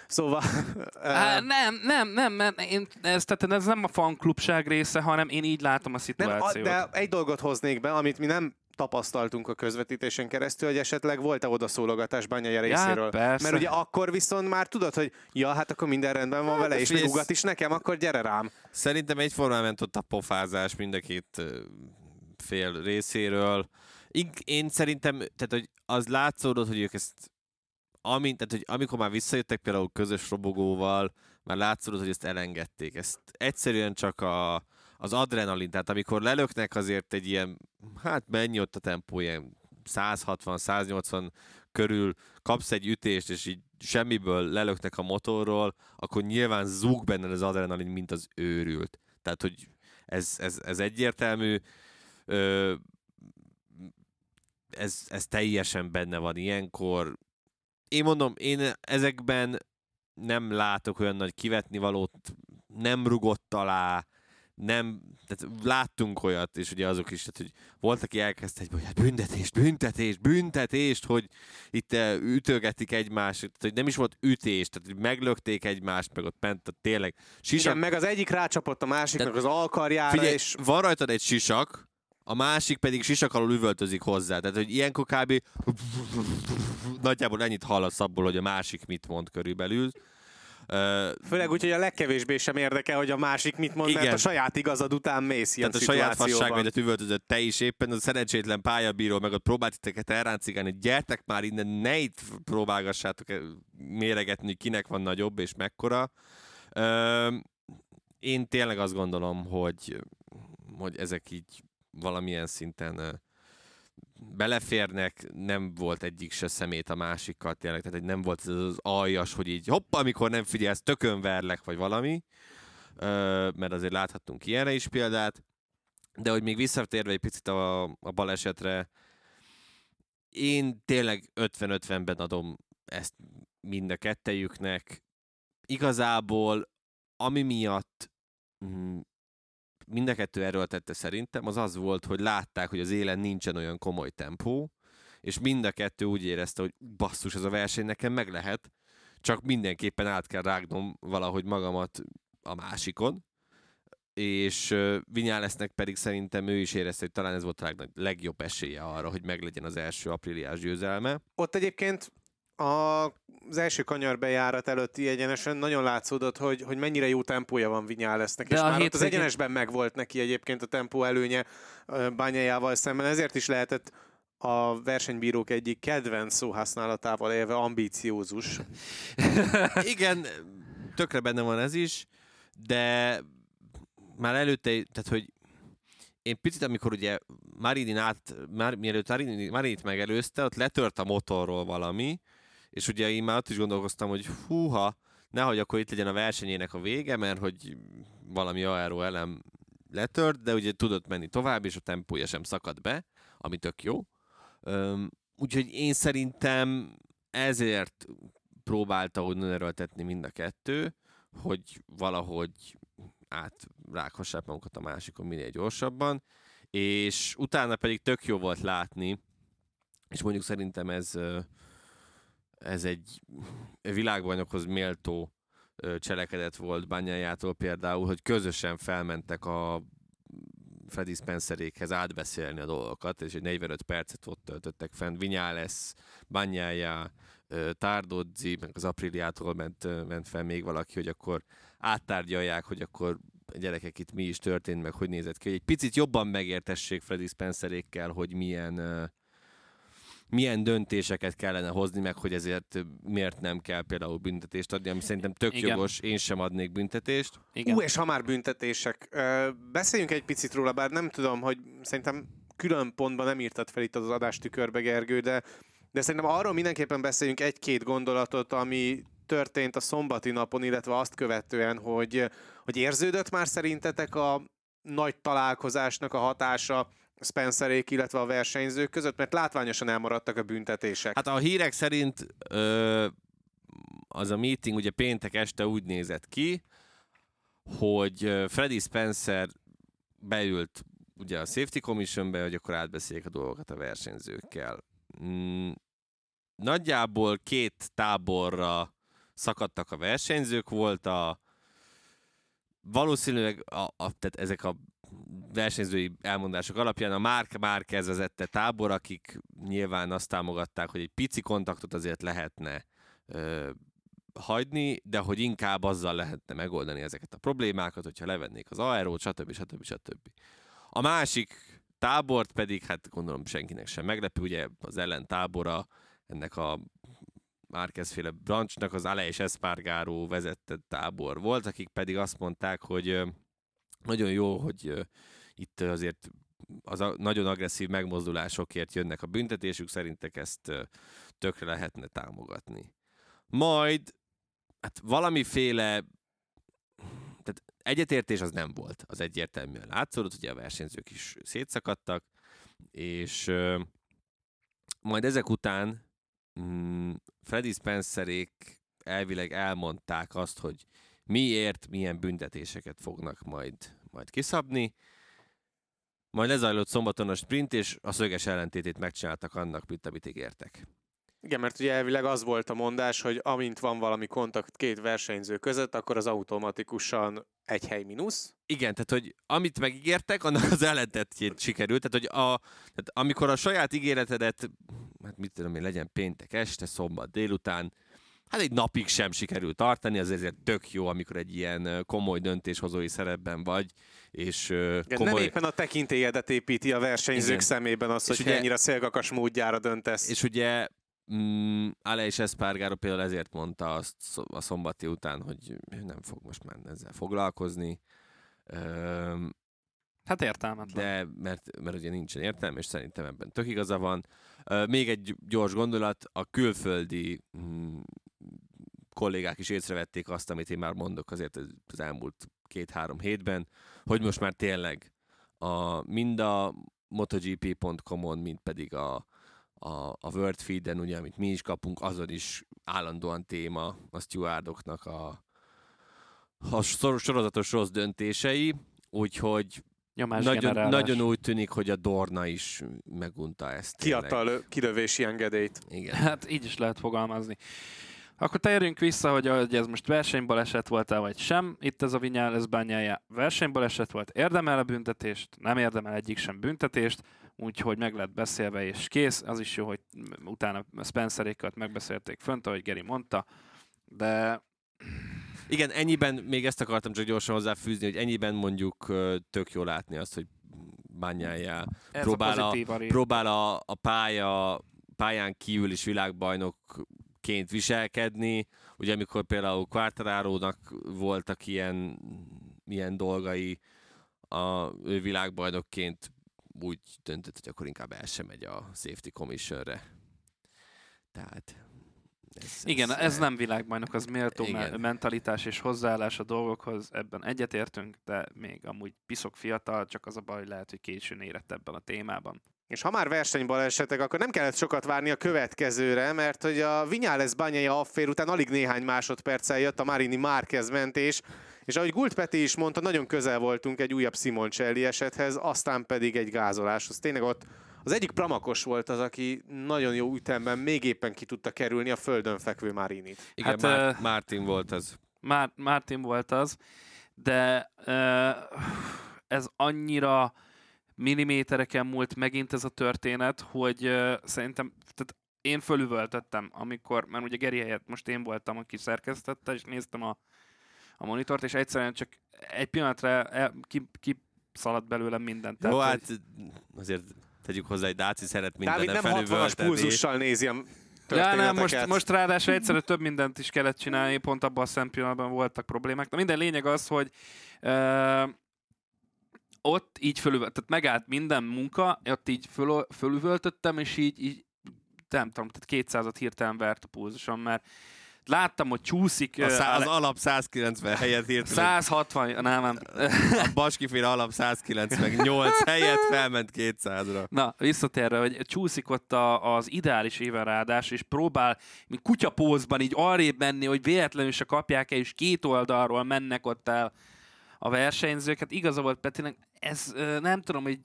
Szóval... Á, nem, nem, nem, mert én, ez, tehát ez nem a fanklubság része, hanem én így látom a szituációt. Nem, de egy dolgot hoznék be, amit mi nem tapasztaltunk a közvetítésen keresztül, hogy esetleg volt-e odaszólogatás Banyaja részéről. Ja, persze. Mert ugye akkor viszont már tudod, hogy ja, hát akkor minden rendben van hát, vele, és még ugat is nekem, akkor gyere rám. Szerintem egyformán ment ott a pofázás mind a két fél részéről. Én szerintem, tehát hogy az látszódott, hogy ők ezt amint, tehát, hogy amikor már visszajöttek például közös robogóval, már látszódott, hogy ezt elengedték. Ezt egyszerűen csak a, az adrenalin, tehát amikor lelöknek azért egy ilyen, hát mennyi ott a tempó, ilyen 160-180 körül kapsz egy ütést, és így semmiből lelöknek a motorról, akkor nyilván zúg benne az adrenalin, mint az őrült. Tehát, hogy ez, ez, ez egyértelmű. Ö, ez, ez teljesen benne van ilyenkor én mondom, én ezekben nem látok olyan nagy kivetni valót, nem rugott alá, nem, tehát láttunk olyat, és ugye azok is, tehát, hogy volt, aki elkezdte, hogy hát büntetést, büntetést, büntetést, hogy itt eh, ütögetik egymást, tehát, hogy nem is volt ütés, tehát hogy meglökték egymást, meg ott ment, tehát tényleg sisak. Igen, meg az egyik rácsapott a másiknak tehát, az alkarjára, figyelj, és... van rajtad egy sisak, a másik pedig sisak alól üvöltözik hozzá. Tehát, hogy ilyenkor kb. nagyjából ennyit hallasz abból, hogy a másik mit mond körülbelül. Főleg úgy, hogy a legkevésbé sem érdekel, hogy a másik mit mond, igen. mert a saját igazad után mész ilyen Tehát a saját fasságaidat üvöltözött te is éppen, a szerencsétlen pályabíró, meg ott próbált titeket elráncigálni, gyertek már innen, ne itt próbálgassátok méregetni, kinek van nagyobb és mekkora. Én tényleg azt gondolom, hogy, hogy ezek így valamilyen szinten beleférnek, nem volt egyik se szemét a másikkal tényleg, tehát nem volt ez az aljas, hogy így hopp, amikor nem figyelsz, tökön verlek, vagy valami, mert azért láthattunk ilyenre is példát, de hogy még visszatérve egy picit a, a balesetre, én tényleg 50-50-ben adom ezt mind a kettejüknek. Igazából, ami miatt mm, mind a kettő erről tette szerintem, az az volt, hogy látták, hogy az élen nincsen olyan komoly tempó, és mind a kettő úgy érezte, hogy basszus, ez a verseny nekem meg lehet, csak mindenképpen át kell rágnom valahogy magamat a másikon, és Vinyálesznek pedig szerintem ő is érezte, hogy talán ez volt a legjobb esélye arra, hogy meglegyen az első apríliás győzelme. Ott egyébként a, az első kanyarbejárat előtti egyenesen nagyon látszódott, hogy, hogy mennyire jó tempója van Vinyálesznek, és már ott az egyenesben megvolt neki egyébként a tempó előnye bányájával szemben, ezért is lehetett a versenybírók egyik kedvenc szóhasználatával élve ambíciózus. Igen, tökre benne van ez is, de már előtte, tehát hogy én picit, amikor ugye Marinin át, már, mielőtt Marini, Marinit megelőzte, ott letört a motorról valami, és ugye én már ott is gondolkoztam, hogy húha, nehogy akkor itt legyen a versenyének a vége, mert hogy valami aero elem letört, de ugye tudott menni tovább, és a tempója sem szakadt be, ami tök jó. Üm, úgyhogy én szerintem ezért próbálta úgy erőltetni mind a kettő, hogy valahogy átrághassák magukat a másikon minél gyorsabban, és utána pedig tök jó volt látni, és mondjuk szerintem ez, ez egy világbajnokhoz méltó cselekedet volt Bányájától például, hogy közösen felmentek a Freddy Spencerékhez átbeszélni a dolgokat, és egy 45 percet ott töltöttek fenn. Vinyales, Banyája, Tárdodzi, meg az Apriliától ment, ment fel még valaki, hogy akkor áttárgyalják, hogy akkor gyerekek itt mi is történt, meg hogy nézett ki, egy picit jobban megértessék Freddy Spencerékkel, hogy milyen milyen döntéseket kellene hozni, meg hogy ezért miért nem kell például büntetést adni, ami szerintem tök Igen. jogos, én sem adnék büntetést. Igen. Ú, és ha már büntetések, beszéljünk egy picit róla, bár nem tudom, hogy szerintem külön pontban nem írtad fel itt az adástükörbe, Gergő, de, de szerintem arról mindenképpen beszéljünk egy-két gondolatot, ami történt a szombati napon, illetve azt követően, hogy, hogy érződött már szerintetek a nagy találkozásnak a hatása Spencerék, illetve a versenyzők között, mert látványosan elmaradtak a büntetések. Hát a hírek szerint ö, az a meeting ugye péntek este úgy nézett ki, hogy Freddy Spencer beült ugye a Safety Commissionbe, hogy akkor átbeszéljék a dolgokat a versenyzőkkel. Mm, nagyjából két táborra szakadtak a versenyzők, volt a valószínűleg a, a, tehát ezek a versenyzői elmondások alapján a Márk Márquez vezette tábor, akik nyilván azt támogatták, hogy egy pici kontaktot azért lehetne ö, hagyni, de hogy inkább azzal lehetne megoldani ezeket a problémákat, hogyha levennék az aerót, stb. stb. stb. A másik tábort pedig, hát gondolom senkinek sem meglepő, ugye az ellentábora ennek a Márquez féle branchnak az Ale Espargaró vezette tábor volt, akik pedig azt mondták, hogy nagyon jó, hogy itt azért az a nagyon agresszív megmozdulásokért jönnek a büntetésük, szerintek ezt tökre lehetne támogatni. Majd hát valamiféle tehát egyetértés az nem volt, az egyértelműen látszódott, ugye a versenyzők is szétszakadtak, és majd ezek után mm, Freddy Spencerék elvileg elmondták azt, hogy miért, milyen büntetéseket fognak majd, majd kiszabni. Majd lezajlott szombaton a sprint, és a szöges ellentétét megcsináltak annak, mint amit ígértek. Igen, mert ugye elvileg az volt a mondás, hogy amint van valami kontakt két versenyző között, akkor az automatikusan egy hely mínusz. Igen, tehát hogy amit megígértek, annak az ellentetjét sikerült. Tehát, hogy a, tehát amikor a saját ígéretedet, hát mit tudom én, legyen péntek este, szombat délután, hát egy napig sem sikerült tartani, az ezért tök jó, amikor egy ilyen komoly döntéshozói szerepben vagy, és komoly... Nem éppen a tekintélyedet építi a versenyzők Igen. szemében az, hogy ugye... ennyire szélkakas módjára döntesz. És ugye Mm, Ale és Espargaro például ezért mondta azt a szombati után, hogy nem fog most már ezzel foglalkozni. Üm, hát értelmetlen. De mert, mert ugye nincsen értelme, és szerintem ebben tök igaza van. Még egy gyors gondolat, a külföldi mm, kollégák is észrevették azt, amit én már mondok azért az elmúlt két-három hétben, hogy most már tényleg a, mind a MotoGP.com-on, mind pedig a, a, a World Feed-en, ugye, amit mi is kapunk, azon is állandóan téma a stewardoknak a, a sorozatos rossz döntései, úgyhogy nyomás Nagyon, generálás. nagyon úgy tűnik, hogy a Dorna is megunta ezt. Kiadta a lö- kilövési engedélyt. Igen. Hát így is lehet fogalmazni. Akkor térjünk vissza, hogy, hogy ez most versenybaleset volt-e, vagy sem. Itt ez a Vinyales bányája versenybaleset volt, érdemel a büntetést, nem érdemel egyik sem büntetést, úgyhogy meg lett beszélve és kész. Az is jó, hogy utána Spencerékat megbeszélték fönt, ahogy Geri mondta, de Igen, ennyiben még ezt akartam csak gyorsan hozzáfűzni, hogy ennyiben mondjuk tök jó látni azt, hogy bányájá Próbál a- a próbál a, a pálya, pályán kívül is világbajnokként viselkedni. Ugye amikor például Quartararo-nak voltak ilyen, ilyen dolgai, a, ő világbajnokként úgy döntött, hogy akkor inkább el sem megy a Safety Commissionre. Tehát... Ez, Igen, ez nem világbajnok, az méltó Igen. me- mentalitás és hozzáállás a dolgokhoz, ebben egyetértünk, de még amúgy piszok fiatal, csak az a baj, lehet, hogy későn érett ebben a témában. És ha már versenybalesetek, akkor nem kellett sokat várni a következőre, mert hogy a Vinyales bányai affér után alig néhány másodperccel jött a Marini Márquez mentés, és ahogy Gult Peti is mondta, nagyon közel voltunk egy újabb Simoncelli esethez, aztán pedig egy gázoláshoz. Tényleg ott az egyik pramakos volt az, aki nagyon jó ütemben még éppen ki tudta kerülni a földön fekvő Marinit. Igen, Hát, Már- ö, Martin volt az. Már, Martin volt az, de uh, ez annyira millimétereken múlt megint ez a történet, hogy uh, szerintem, tehát én fölüvöltöttem, amikor, mert ugye Geri helyett most én voltam, aki szerkesztette, és néztem a, a monitort, és egyszerűen csak egy pillanatra el, ki, ki szaladt belőlem mindent. Jó, hogy- hát azért tegyük hozzá, hogy Dáci szeret Dávid mindenre nem 60-as felüvölteni. pulzussal nézi a Ja, nem, most, most ráadásul egyszerűen több mindent is kellett csinálni, pont abban a szempillanatban voltak problémák. De minden lényeg az, hogy uh, ott így fölüvölt, tehát megállt minden munka, ott így föl, fölüvöltöttem, és így, így nem tudom, tehát 200-at hirtelen vert a pulzusom, mert láttam, hogy csúszik. A szá- az alap 190 helyet hirtelen. 160, nem, nem. A Baskiféle alap 198 helyet felment 200-ra. Na, visszatérve, hogy csúszik ott a, az ideális évenrádás, és próbál mint kutyapózban így arrébb menni, hogy véletlenül se kapják el, és két oldalról mennek ott el a versenyzők. Hát igaza volt Petinek, ez nem tudom, hogy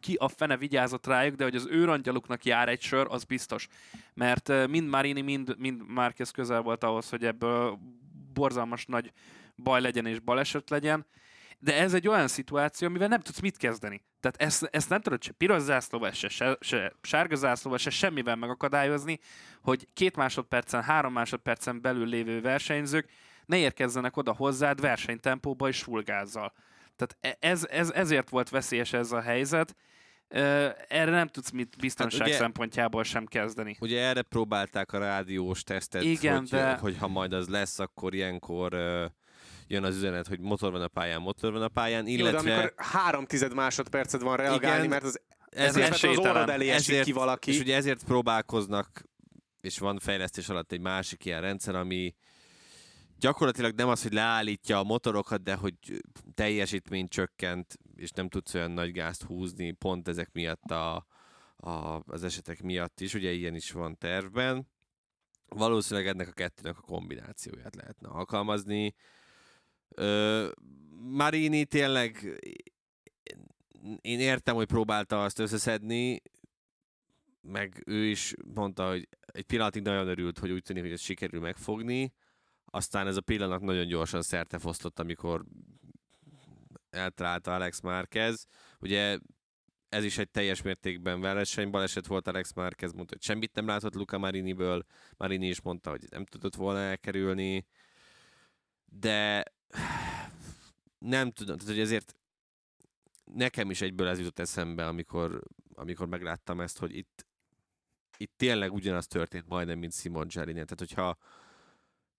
ki a fene vigyázott rájuk, de hogy az őrangyaluknak jár egy sör, az biztos. Mert mind Marini, mind, mind Márquez közel volt ahhoz, hogy ebből borzalmas nagy baj legyen és baleset legyen. De ez egy olyan szituáció, amivel nem tudsz mit kezdeni. Tehát ezt, ezt nem tudod se piros zászlóval, se, se, se sárga zászlóval, se semmivel megakadályozni, hogy két másodpercen, három másodpercen belül lévő versenyzők ne érkezzenek oda hozzád versenytempóba és fulgázzal. Tehát e- ez, ez, ezért volt veszélyes ez a helyzet. Erre nem tudsz mit biztonság Hát ugye- szempontjából sem kezdeni. Ugye erre próbálták a rádiós tesztet, Igen, hogy, de- hogy ha majd az lesz, akkor ilyenkor jön az üzenet, hogy motor van a pályán, motor van a pályán, Jó, de illetve amikor három tized másodpercet van reagálni, Igen, mert az Ez ezért az orrod elé esik ki valaki. És ugye ezért próbálkoznak, és van fejlesztés alatt egy másik ilyen rendszer, ami gyakorlatilag nem az, hogy leállítja a motorokat, de hogy teljesítmény csökkent, és nem tudsz olyan nagy gázt húzni, pont ezek miatt a, a, az esetek miatt is, ugye ilyen is van tervben. Valószínűleg ennek a kettőnek a kombinációját lehetne alkalmazni. Ö, Marini tényleg én értem, hogy próbálta azt összeszedni, meg ő is mondta, hogy egy pillanatig nagyon örült, hogy úgy tűnik, hogy ezt sikerül megfogni, aztán ez a pillanat nagyon gyorsan szertefosztott, amikor eltalálta Alex Márquez. Ugye ez is egy teljes mértékben versenybaleset volt Alex Márquez, mondta, hogy semmit nem látott Luca Mariniből, Marini is mondta, hogy nem tudott volna elkerülni, de nem tudom, tehát hogy ezért nekem is egyből ez jutott eszembe, amikor, amikor megláttam ezt, hogy itt, itt tényleg ugyanaz történt majdnem, mint Simon Jelinél. Tehát, hogyha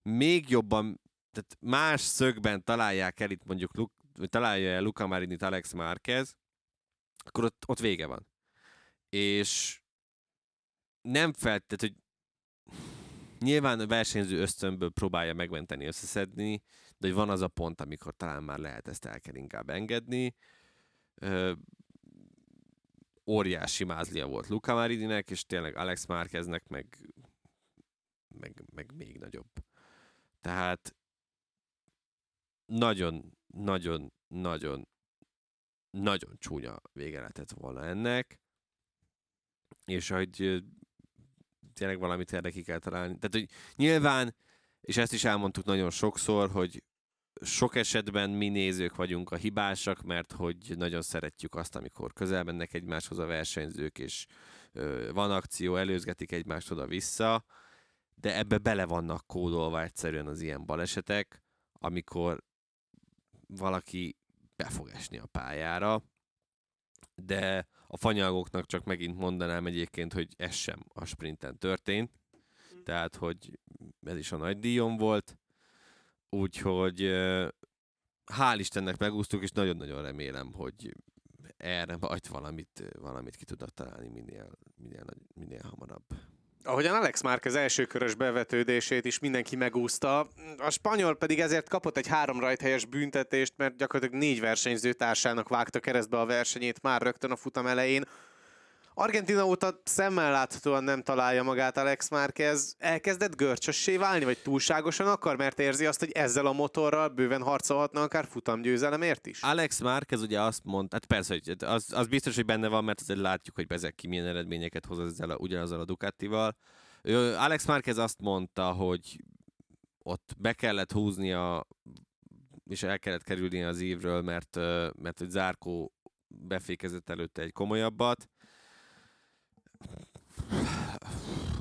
még jobban, tehát más szögben találják el itt mondjuk, Lu- vagy találja el Luca Marinit Alex Márquez, akkor ott, ott vége van. És nem feltett, hogy nyilván a versenyző ösztönből próbálja megmenteni, összeszedni, de hogy van az a pont, amikor talán már lehet ezt el kell inkább engedni. Ö, óriási mázlia volt Luca Marininek, és tényleg Alex Márqueznek meg, meg, meg még nagyobb. Tehát nagyon, nagyon, nagyon nagyon csúnya vége lehetett volna ennek, és hogy tényleg valamit erre ki kell találni. Tehát, hogy nyilván, és ezt is elmondtuk nagyon sokszor, hogy sok esetben mi nézők vagyunk a hibásak, mert hogy nagyon szeretjük azt, amikor közel mennek egymáshoz a versenyzők, és ö, van akció, előzgetik egymást oda-vissza, de ebbe bele vannak kódolva egyszerűen az ilyen balesetek, amikor valaki be fog esni a pályára, de a fanyalgóknak csak megint mondanám egyébként, hogy ez sem a sprinten történt, tehát, hogy ez is a nagy díjon volt, úgyhogy hál' Istennek megúsztuk, és nagyon-nagyon remélem, hogy erre majd valamit, valamit ki tudnak találni minél, minél, minél hamarabb. Ahogyan Alex Márquez első körös bevetődését is mindenki megúszta, a spanyol pedig ezért kapott egy három rajthelyes büntetést, mert gyakorlatilag négy versenyző társának vágta keresztbe a versenyét már rögtön a futam elején. Argentina óta szemmel láthatóan nem találja magát Alex Márquez. Elkezdett görcsössé válni, vagy túlságosan akar, mert érzi azt, hogy ezzel a motorral bőven harcolhatna akár futamgyőzelemért is? Alex Márquez ugye azt mondta, hát persze, hogy az, az biztos, hogy benne van, mert azért látjuk, hogy ezek ki milyen eredményeket hoz ezzel a, ugyanazzal a Ducatival. Ő, Alex Márquez azt mondta, hogy ott be kellett húznia, és el kellett kerülni az ívről, mert, mert hogy Zárkó befékezett előtte egy komolyabbat.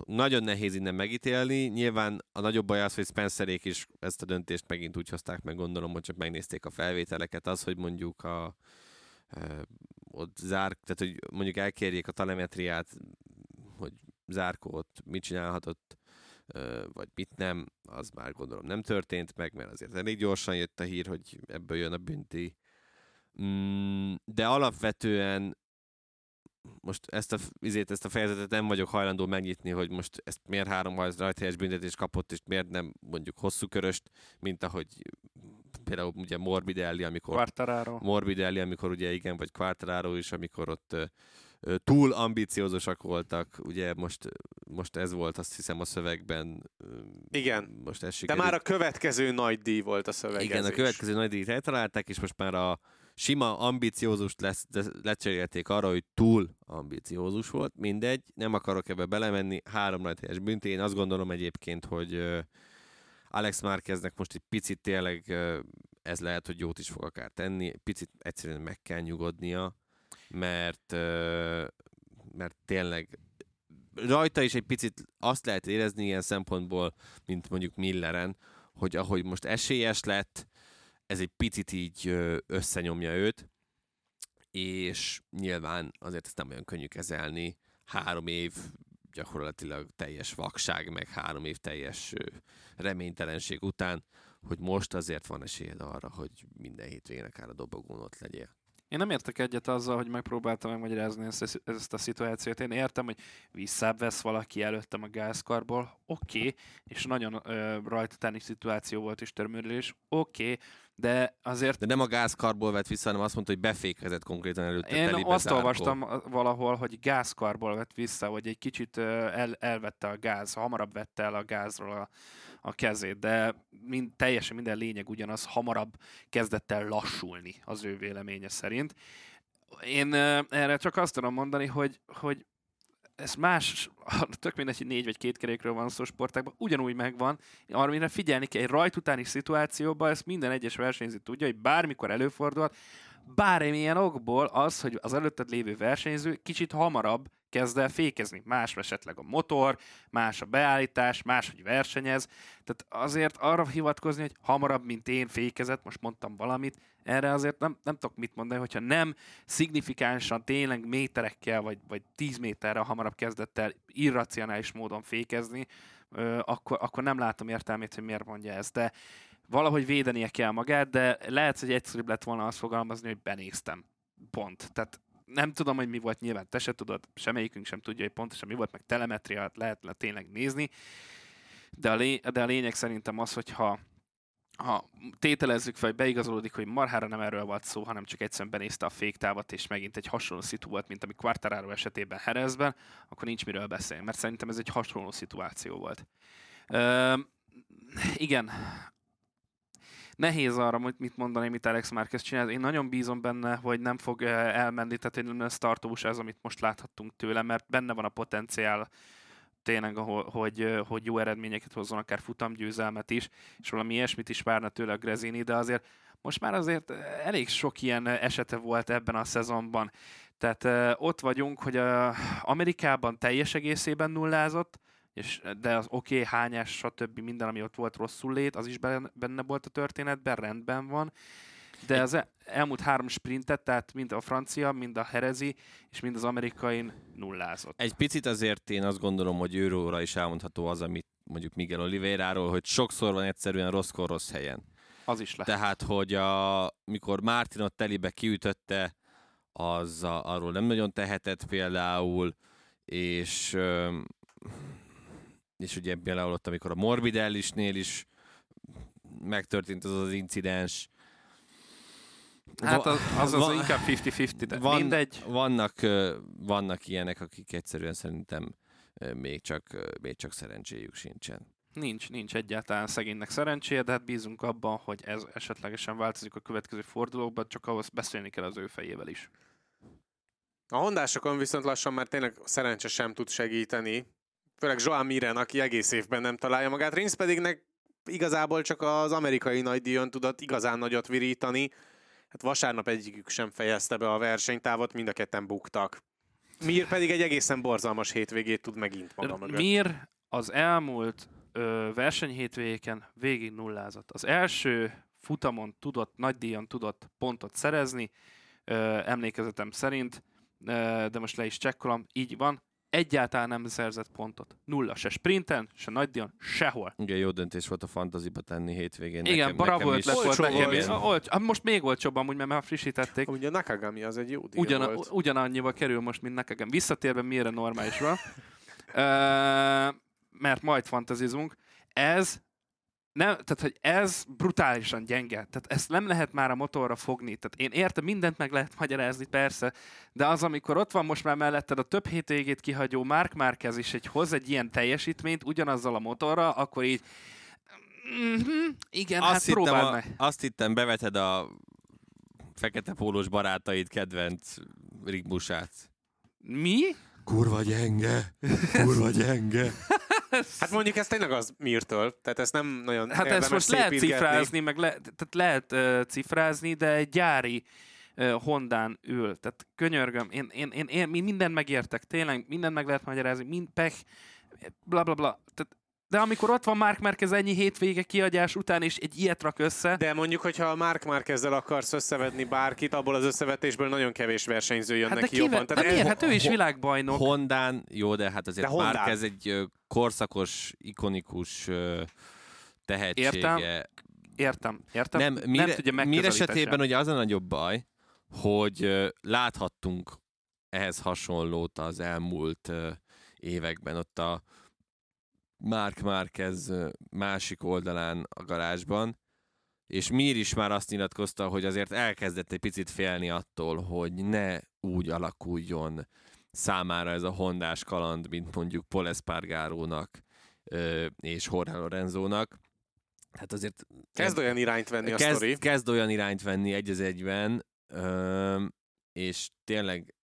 Nagyon nehéz innen megítélni. Nyilván a nagyobb baj az, hogy Spencerék is ezt a döntést megint úgy hozták meg, gondolom, hogy csak megnézték a felvételeket. Az, hogy mondjuk a, ott zár, tehát hogy mondjuk elkérjék a telemetriát, hogy Zárkó ott mit csinálhatott, vagy mit nem, az már gondolom nem történt meg, mert azért elég gyorsan jött a hír, hogy ebből jön a bünti. Mm, de alapvetően most ezt a, izét, ezt a fejezetet nem vagyok hajlandó megnyitni, hogy most ezt miért három rajthelyes büntetést kapott, és miért nem mondjuk hosszú köröst, mint ahogy például ugye Morbidelli, amikor Quartararo. Morbidelli, amikor ugye igen, vagy Quartararo is, amikor ott ö, túl ambiciózusak voltak, ugye most, most ez volt azt hiszem a szövegben. ö, Igen. Most ez De sikerült. már a következő nagy díj volt a szövegezés. Igen, a következő nagy díjt eltalálták, és most már a sima ambiciózust lesz, lecserélték arra, hogy túl ambiciózus volt. Mindegy, nem akarok ebbe belemenni. Három nagy helyes bünti. Én azt gondolom egyébként, hogy Alex Márqueznek most egy picit tényleg ez lehet, hogy jót is fog akár tenni. Picit egyszerűen meg kell nyugodnia, mert, mert tényleg rajta is egy picit azt lehet érezni ilyen szempontból, mint mondjuk Milleren, hogy ahogy most esélyes lett, ez egy picit így összenyomja őt, és nyilván azért ezt nem olyan könnyű kezelni. Három év gyakorlatilag teljes vakság, meg három év teljes reménytelenség után, hogy most azért van esélyed arra, hogy minden hétvégén akár a dobogón ott legyél. Én nem értek egyet azzal, hogy megpróbáltam megmagyarázni ezt, ezt a szituációt. Én értem, hogy visszább valaki előttem a gázkarból, oké, okay, és nagyon ö, rajtatáni szituáció volt és törmörülés, oké, okay, de azért De nem a gázkarból vett vissza, hanem azt mondta, hogy befékezett konkrétan előtte én azt Zarco. olvastam valahol, hogy gázkarból vett vissza, hogy egy kicsit el, elvette a gáz, hamarabb vette el a gázról a, a kezét, de mind, teljesen minden lényeg ugyanaz, hamarabb kezdett el lassulni az ő véleménye szerint. Én erre csak azt tudom mondani, hogy, hogy ez más, tök mindegy, hogy négy vagy két kerékről van szó sportákban, ugyanúgy megvan, arra mire figyelni kell, egy rajt utáni szituációban ezt minden egyes versenyző tudja, hogy bármikor előfordulhat, bármilyen okból az, hogy az előtted lévő versenyző kicsit hamarabb kezd el fékezni. Más esetleg a motor, más a beállítás, más, hogy versenyez. Tehát azért arra hivatkozni, hogy hamarabb, mint én fékezett, most mondtam valamit, erre azért nem, nem tudok mit mondani, hogyha nem szignifikánsan, tényleg méterekkel, vagy, vagy 10 méterre hamarabb kezdett el irracionális módon fékezni, ö, akkor, akkor nem látom értelmét, hogy miért mondja ezt. De valahogy védenie kell magát, de lehet, hogy egyszerűbb lett volna azt fogalmazni, hogy benéztem. Pont. Tehát nem tudom, hogy mi volt, nyilván te se tudod, semmelyikünk sem tudja, hogy pontosan mi volt, meg telemetriát lehet le tényleg nézni, de a, lé- de a lényeg szerintem az, hogyha ha tételezzük fel, hogy beigazolódik, hogy marhára nem erről volt szó, hanem csak egyszerűen benézte a féktávat, és megint egy hasonló szitu volt, mint ami Quartararo esetében Herezben, akkor nincs miről beszélni, mert szerintem ez egy hasonló szituáció volt. Ö, igen, nehéz arra mit mit mondani, mit Alex Márquez csinál. Én nagyon bízom benne, hogy nem fog eh, elmenni, tehát hogy ez tartós ez, amit most láthattunk tőle, mert benne van a potenciál tényleg, hogy, eh, hogy jó eredményeket hozzon, akár futamgyőzelmet is, és valami ilyesmit is várna tőle a Grezini, de azért most már azért eh, elég sok ilyen eh, esete volt ebben a szezonban. Tehát uh, ott vagyunk, hogy uh, Amerikában teljes egészében nullázott, és, de az oké, okay, hányás, stb. minden, ami ott volt rosszul lét, az is benne, volt a történetben, rendben van. De az el- elmúlt három sprintet, tehát mind a francia, mind a herezi, és mind az amerikain nullázott. Egy picit azért én azt gondolom, hogy őróra is elmondható az, amit mondjuk Miguel Oliveira-ról, hogy sokszor van egyszerűen rosszkor rossz helyen. Az is lehet. Tehát, hogy a, mikor Martinot telibe kiütötte, az a, arról nem nagyon tehetett például, és, öm, és ugye például ott, amikor a Morbidellisnél is megtörtént az az incidens. Hát az, az, az va- inkább 50-50, de van, mindegy. Vannak, vannak ilyenek, akik egyszerűen szerintem még csak, még csak szerencséjük sincsen. Nincs, nincs egyáltalán szegénynek szerencséje, de hát bízunk abban, hogy ez esetlegesen változik a következő fordulókban, csak ahhoz beszélni kell az ő fejével is. A hondásokon viszont lassan már tényleg szerencse sem tud segíteni. Főleg Joan Miren, aki egész évben nem találja magát. Rins pedig nek igazából csak az amerikai nagydíjon tudott igazán nagyot virítani. Hát vasárnap egyikük sem fejezte be a versenytávot, mind a ketten buktak. Mir pedig egy egészen borzalmas hétvégét tud megint maga mögött. Mir az elmúlt ö, versenyhétvégéken végig nullázott. Az első futamon tudott, nagy díjon tudott pontot szerezni, ö, emlékezetem szerint, ö, de most le is csekkolom, így van, egyáltalán nem szerzett pontot. Nulla, se sprinten, se nagy díjon, sehol. Igen, jó döntés volt a fantaziba tenni hétvégén. Igen, bravo is. ötlet volt nekem volt. is. Olcs, ah, most még olcsóbb amúgy, mert már frissítették. Ugye a Nakagami az egy jó díj Ugyan, volt. ugyanannyiba kerül most, mint nekem. Visszatérve mire normálisra. Ö, mert majd fantazizunk. Ez nem, tehát, hogy ez brutálisan gyenge. Tehát ezt nem lehet már a motorra fogni. Tehát én értem, mindent meg lehet magyarázni, persze, de az, amikor ott van most már melletted a több hétvégét kihagyó Mark Marquez is, egy hoz egy ilyen teljesítményt ugyanazzal a motorra, akkor így mm-hmm, igen, hát azt, hittem, próbáld a, meg. azt hittem, beveted a fekete pólós barátaid kedvenc rigmusát. Mi? Kurva gyenge, kurva gyenge. Hát mondjuk ez tényleg az Mirtől, tehát ezt nem nagyon Hát ezt most lehet cifrázni, meg le, tehát lehet uh, cifrázni, de egy gyári uh, Hondán ül. Tehát könyörgöm, én, én, én, én mi mindent megértek, tényleg mindent meg lehet magyarázni, mind pech, bla bla bla. Tehát, de amikor ott van Mark Marquez ennyi hétvége kiadás után, és egy ilyet rak össze, De mondjuk, hogyha a Mark Márkezzel akarsz összevetni bárkit, abból az összevetésből nagyon kevés versenyző jön hát de neki kivel, jobban. de Tehát miért? Hát ő is világbajnok. Hondán, jó, de hát azért De de Hondán. már ez egy korszakos, ikonikus tehetsége. Értem, Értem, értem. Nem, nem mire, tudja mire esetében ugye az a nagyobb baj, hogy láthattunk ehhez hasonlót az elmúlt években ott a Mark Marquez ö, másik oldalán a garázsban, és Mir is már azt nyilatkozta, hogy azért elkezdett egy picit félni attól, hogy ne úgy alakuljon számára ez a hondás kaland, mint mondjuk Paul Espargarónak és Jorge Lorenzónak. Hát azért Kezd olyan irányt venni a sztori. kezd, kezd olyan irányt venni egy az egyben, és tényleg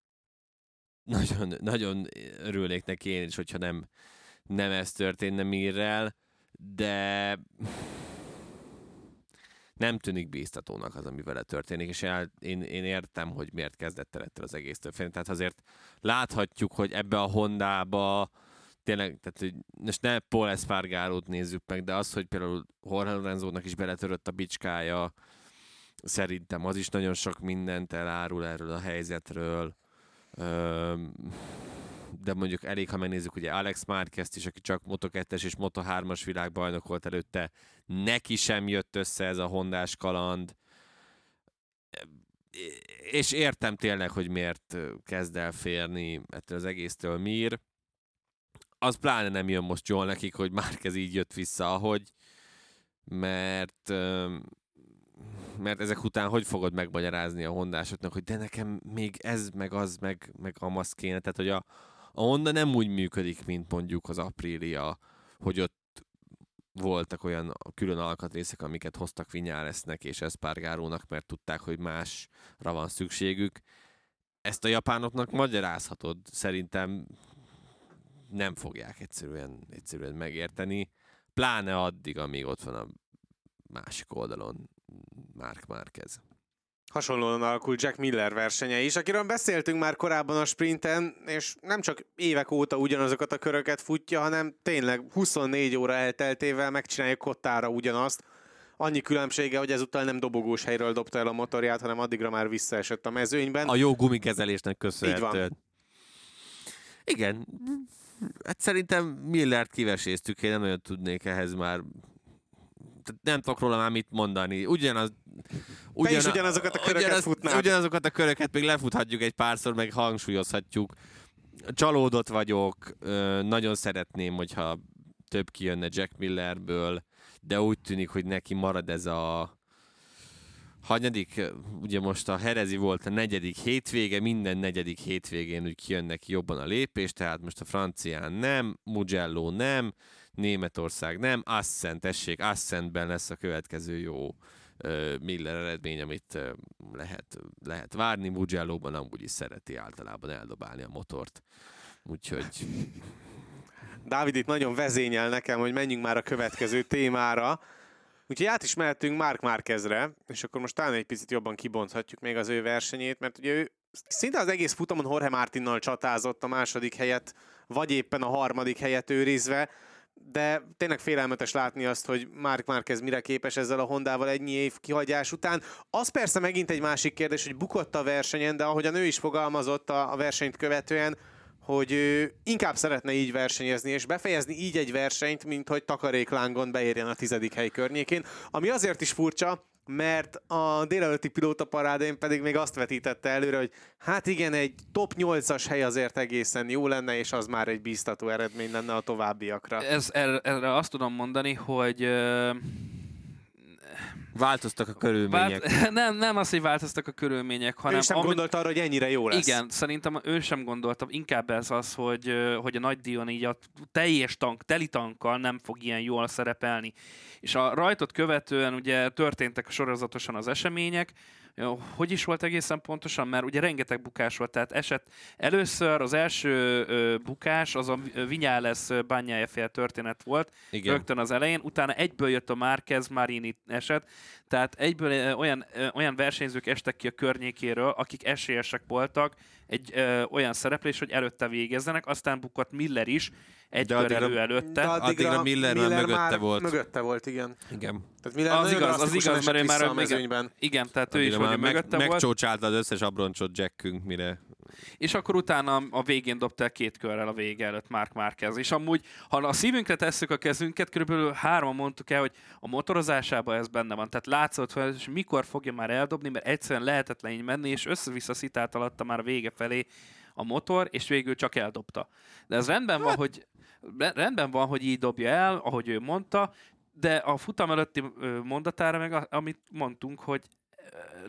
nagyon, nagyon örülnék neki én is, hogyha nem, nem ez történne Mirrel, de nem tűnik bíztatónak az, ami vele történik, és én, én értem, hogy miért kezdett el ettől az egésztől félni. Tehát azért láthatjuk, hogy ebbe a Hondába tényleg, tehát hogy most ne Paul Espargarót nézzük meg, de az, hogy például Jorge Lorenzónak is beletörött a bicskája, szerintem az is nagyon sok mindent elárul erről a helyzetről. Öm, de mondjuk elég, ha megnézzük ugye Alex Márquez is, aki csak Moto2-es és Moto3-as világbajnok volt előtte, neki sem jött össze ez a hondás kaland. És értem tényleg, hogy miért kezd el férni ettől az egésztől Mir. Az pláne nem jön most jól nekik, hogy Márquez így jött vissza, ahogy, mert mert ezek után hogy fogod megmagyarázni a hondásoknak, hogy de nekem még ez, meg az, meg, meg amaz kéne. Tehát, hogy a, a Honda nem úgy működik, mint mondjuk az Aprilia, hogy ott voltak olyan külön alkatrészek, amiket hoztak Vinyálesznek és Espargarónak, mert tudták, hogy másra van szükségük. Ezt a japánoknak magyarázhatod, szerintem nem fogják egyszerűen, egyszerűen megérteni, pláne addig, amíg ott van a másik oldalon Mark Márquez. Hasonlóan alakult Jack Miller versenye is, akiről beszéltünk már korábban a sprinten, és nem csak évek óta ugyanazokat a köröket futja, hanem tényleg 24 óra elteltével megcsinálja kottára ugyanazt. Annyi különbsége, hogy ezúttal nem dobogós helyről dobta el a motorját, hanem addigra már visszaesett a mezőnyben. A jó gumikezelésnek köszönhetően. Így van. Igen, hát szerintem Millert kiveséztük, én nem nagyon tudnék ehhez már nem tudok róla már mit mondani. Ugyanaz, ugyan, Te is ugyanazokat a köröket ugyanaz, futnád. Ugyanazokat a köröket még lefuthatjuk egy párszor, meg hangsúlyozhatjuk. Csalódott vagyok, nagyon szeretném, hogyha több kijönne Jack Millerből, de úgy tűnik, hogy neki marad ez a hanyadik, ugye most a Herezi volt a negyedik hétvége, minden negyedik hétvégén úgy kijön neki jobban a lépés, tehát most a francián nem, Mugello nem, Németország nem, Assen, tessék, Assenben lesz a következő jó Miller eredmény, amit lehet, lehet várni. Mugello-ban amúgy is szereti általában eldobálni a motort. Úgyhogy... Dávid itt nagyon vezényel nekem, hogy menjünk már a következő témára. Úgyhogy át is mehetünk Mark Márkezre, és akkor most talán egy picit jobban kibonthatjuk még az ő versenyét, mert ugye ő szinte az egész futamon Jorge Martinnal csatázott a második helyet, vagy éppen a harmadik helyet őrizve de tényleg félelmetes látni azt, hogy Mark Marquez mire képes ezzel a Hondával ennyi év kihagyás után. Az persze megint egy másik kérdés, hogy bukott a versenyen, de ahogy a nő is fogalmazott a, a versenyt követően, hogy ő inkább szeretne így versenyezni, és befejezni így egy versenyt, mint hogy takaréklángon beérjen a tizedik hely környékén. Ami azért is furcsa, mert a délelőtti pilóta parádén pedig még azt vetítette előre, hogy hát igen, egy top 8-as hely azért egészen jó lenne, és az már egy bíztató eredmény lenne a továbbiakra. Ez, erre, erre azt tudom mondani, hogy Változtak a körülmények. Vált, nem, nem az, hogy változtak a körülmények, hanem... Ő sem amit, gondolta arra, hogy ennyire jó lesz. Igen, szerintem ő sem gondolta. Inkább ez az, hogy, hogy a nagy Dion így a teljes tank, teli tankkal nem fog ilyen jól szerepelni. És a rajtot követően ugye történtek sorozatosan az események, hogy is volt egészen pontosan, mert ugye rengeteg bukás volt, tehát esett először az első ö, bukás, az a Vinyales bányája fél történet volt, Igen. rögtön az elején, utána egyből jött a Márquez Marini eset, tehát egyből olyan, olyan versenyzők estek ki a környékéről, akik esélyesek voltak egy ö, olyan szereplés, hogy előtte végezzenek, aztán bukott Miller is, egy de körrel ő előtte. De addigra, addigra Miller, Miller már mögötte már volt. Mögötte volt, igen. Igen. Tehát Miller az igaz, az igaz, mert ő már a mezőnyben. Igen, tehát ő is már meg, mögötte volt. Megcsócsálta az összes abroncsot Jackünk, mire és akkor utána a végén dobta el két körrel a vége előtt Mark Marquez. És amúgy, ha a szívünkre tesszük a kezünket, körülbelül három mondtuk el, hogy a motorozásában ez benne van. Tehát látszott, hogy mikor fogja már eldobni, mert egyszerűen lehetetlen így menni, és össze-vissza szitált alatta már a vége felé a motor, és végül csak eldobta. De ez rendben van, hogy rendben van, hogy így dobja el, ahogy ő mondta, de a futam előtti mondatára meg, amit mondtunk, hogy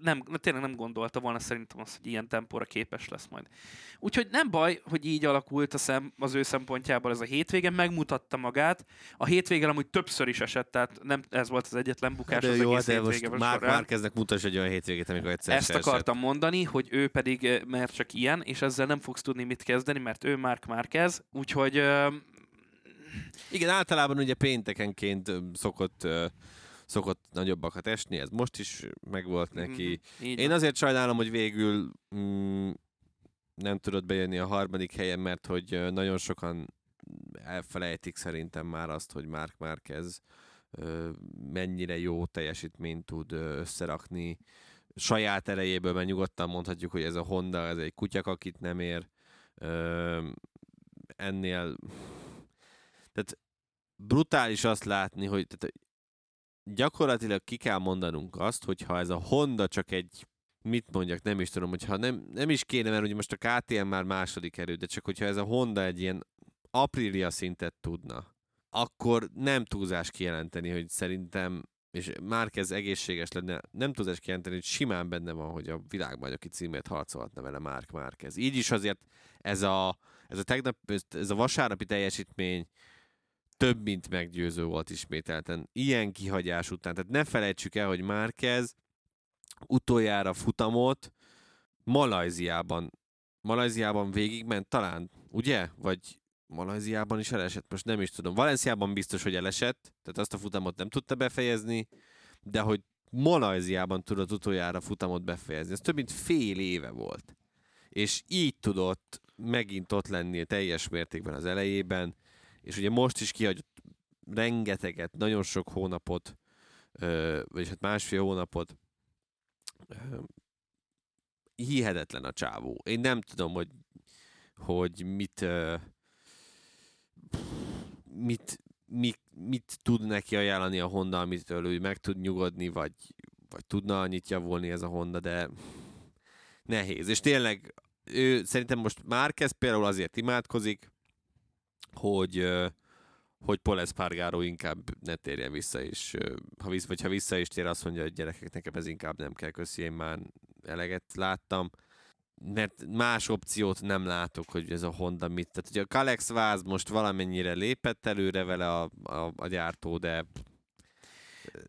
nem, tényleg nem gondolta volna szerintem azt, hogy ilyen tempóra képes lesz majd. Úgyhogy nem baj, hogy így alakult a szem, az ő szempontjából ez a hétvége, megmutatta magát. A hétvégen amúgy többször is esett, tehát nem ez volt az egyetlen bukás de az jó, egész de most már, már kezdnek mutatni egy olyan hétvégét, amikor egyszer Ezt akartam esett. mondani, hogy ő pedig, mert csak ilyen, és ezzel nem fogsz tudni mit kezdeni, mert ő Mark Márquez, úgyhogy igen, általában ugye péntekenként szokott szokott nagyobbakat esni, ez most is megvolt neki. Mm, Én azért sajnálom, hogy végül mm, nem tudott bejönni a harmadik helyen, mert hogy nagyon sokan elfelejtik szerintem már azt, hogy Mark Márquez mennyire jó teljesítményt tud összerakni saját erejéből, mert nyugodtan mondhatjuk, hogy ez a Honda, ez egy kutyak, akit nem ér. Ennél tehát brutális azt látni, hogy tehát gyakorlatilag ki kell mondanunk azt, hogyha ez a Honda csak egy mit mondjak, nem is tudom, hogyha nem, nem is kéne, mert ugye most a KTM már második erő, de csak hogyha ez a Honda egy ilyen Aprilia szintet tudna, akkor nem túlzás kijelenteni, hogy szerintem, és ez egészséges lenne, nem túlzás kijelenteni, hogy simán benne van, hogy a világbajnoki címért harcolhatna vele Márk Márkez. Így is azért ez a, ez a tegnap, ez a vasárnapi teljesítmény több mint meggyőző volt ismételten. Ilyen kihagyás után. Tehát ne felejtsük el, hogy Márquez utoljára futamot Malajziában Malajziában végigment talán, ugye? Vagy Malajziában is elesett, most nem is tudom. Valenciában biztos, hogy elesett, tehát azt a futamot nem tudta befejezni, de hogy Malajziában tudott utoljára futamot befejezni. Ez több mint fél éve volt. És így tudott megint ott lenni teljes mértékben az elejében, és ugye most is kihagyott rengeteget, nagyon sok hónapot, vagyis hát másfél hónapot. Hihetetlen a csávó. Én nem tudom, hogy, hogy mit, mit, mit, mit tud neki ajánlani a Honda, amitől ő meg tud nyugodni, vagy, vagy tudna annyit javulni ez a Honda, de nehéz. És tényleg ő szerintem most már kezd például azért imádkozik, hogy hogy Paul Espargaro inkább ne térjen vissza, és ha vissza, vagy ha vissza is tér, azt mondja, hogy gyerekek, nekem ez inkább nem kell, köszi, én már eleget láttam mert más opciót nem látok, hogy ez a Honda mit. Tehát ugye a Kalex Váz most valamennyire lépett előre vele a, a, a gyártó, de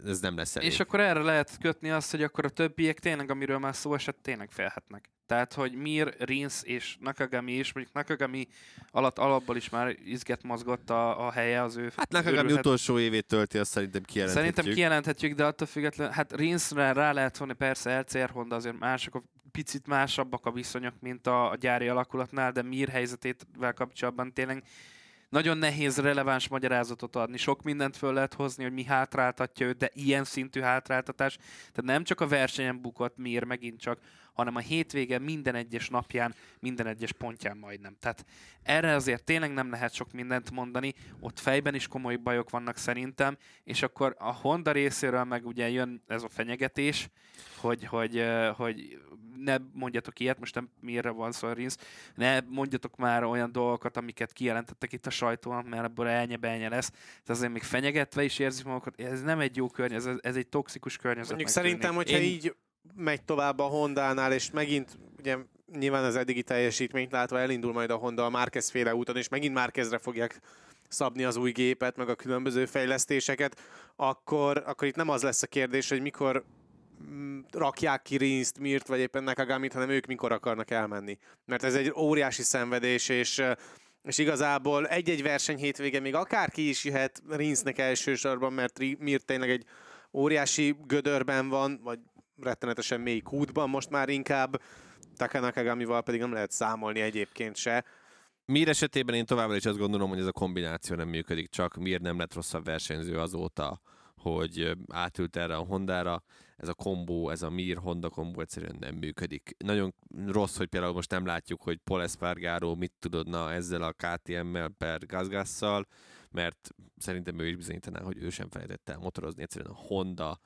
ez nem lesz elég. És akkor erre lehet kötni azt, hogy akkor a többiek tényleg, amiről már szó esett, tényleg félhetnek. Tehát, hogy Mir, Rins és Nakagami is, mondjuk Nakagami alatt alapból is már izget mozgott a, a helye az ő... Hát Nakagami őrülhet... utolsó évét tölti, azt szerintem kijelenthetjük. Szerintem kijelenthetjük, de attól függetlenül, hát Rinsre rá lehet vonni persze LCR Honda, azért mások a picit másabbak a viszonyok, mint a, a gyári alakulatnál, de Mir helyzetével kapcsolatban tényleg nagyon nehéz releváns magyarázatot adni. Sok mindent föl lehet hozni, hogy mi hátráltatja őt, de ilyen szintű hátráltatás. Tehát nem csak a versenyen bukott Mir megint csak, hanem a hétvége minden egyes napján, minden egyes pontján majdnem. Tehát erre azért tényleg nem lehet sok mindent mondani, ott fejben is komoly bajok vannak szerintem, és akkor a Honda részéről meg ugye jön ez a fenyegetés, hogy, hogy, hogy ne mondjatok ilyet, most nem mire van szó Rinsz, ne mondjatok már olyan dolgokat, amiket kijelentettek itt a sajtóan, mert ebből elnye lesz. Tehát azért még fenyegetve is érzik magukat, ez nem egy jó környezet, ez, ez egy toxikus környezet. Mondjuk szerintem, hogyha Én... így megy tovább a Honda-nál, és megint ugye nyilván az eddigi teljesítményt látva elindul majd a Honda a Márquez féle úton, és megint Márquezre fogják szabni az új gépet, meg a különböző fejlesztéseket, akkor, akkor itt nem az lesz a kérdés, hogy mikor mm, rakják ki Rinszt, Mirt, vagy éppen Nakagamit, hanem ők mikor akarnak elmenni. Mert ez egy óriási szenvedés, és és igazából egy-egy verseny hétvége még akárki is jöhet Rinsznek elsősorban, mert Mirt tényleg egy óriási gödörben van, vagy rettenetesen mély kútban most már inkább, Takanakagamival pedig nem lehet számolni egyébként se. Mir esetében én továbbra is azt gondolom, hogy ez a kombináció nem működik, csak Mir nem lett rosszabb versenyző azóta, hogy átült erre a Hondára. Ez a kombó, ez a Mir Honda kombó egyszerűen nem működik. Nagyon rossz, hogy például most nem látjuk, hogy Paul Espargaro mit tudodna ezzel a KTM-mel per Gazgasszal, mert szerintem ő is bizonyítaná, hogy ő sem felejtett el motorozni. Egyszerűen a Honda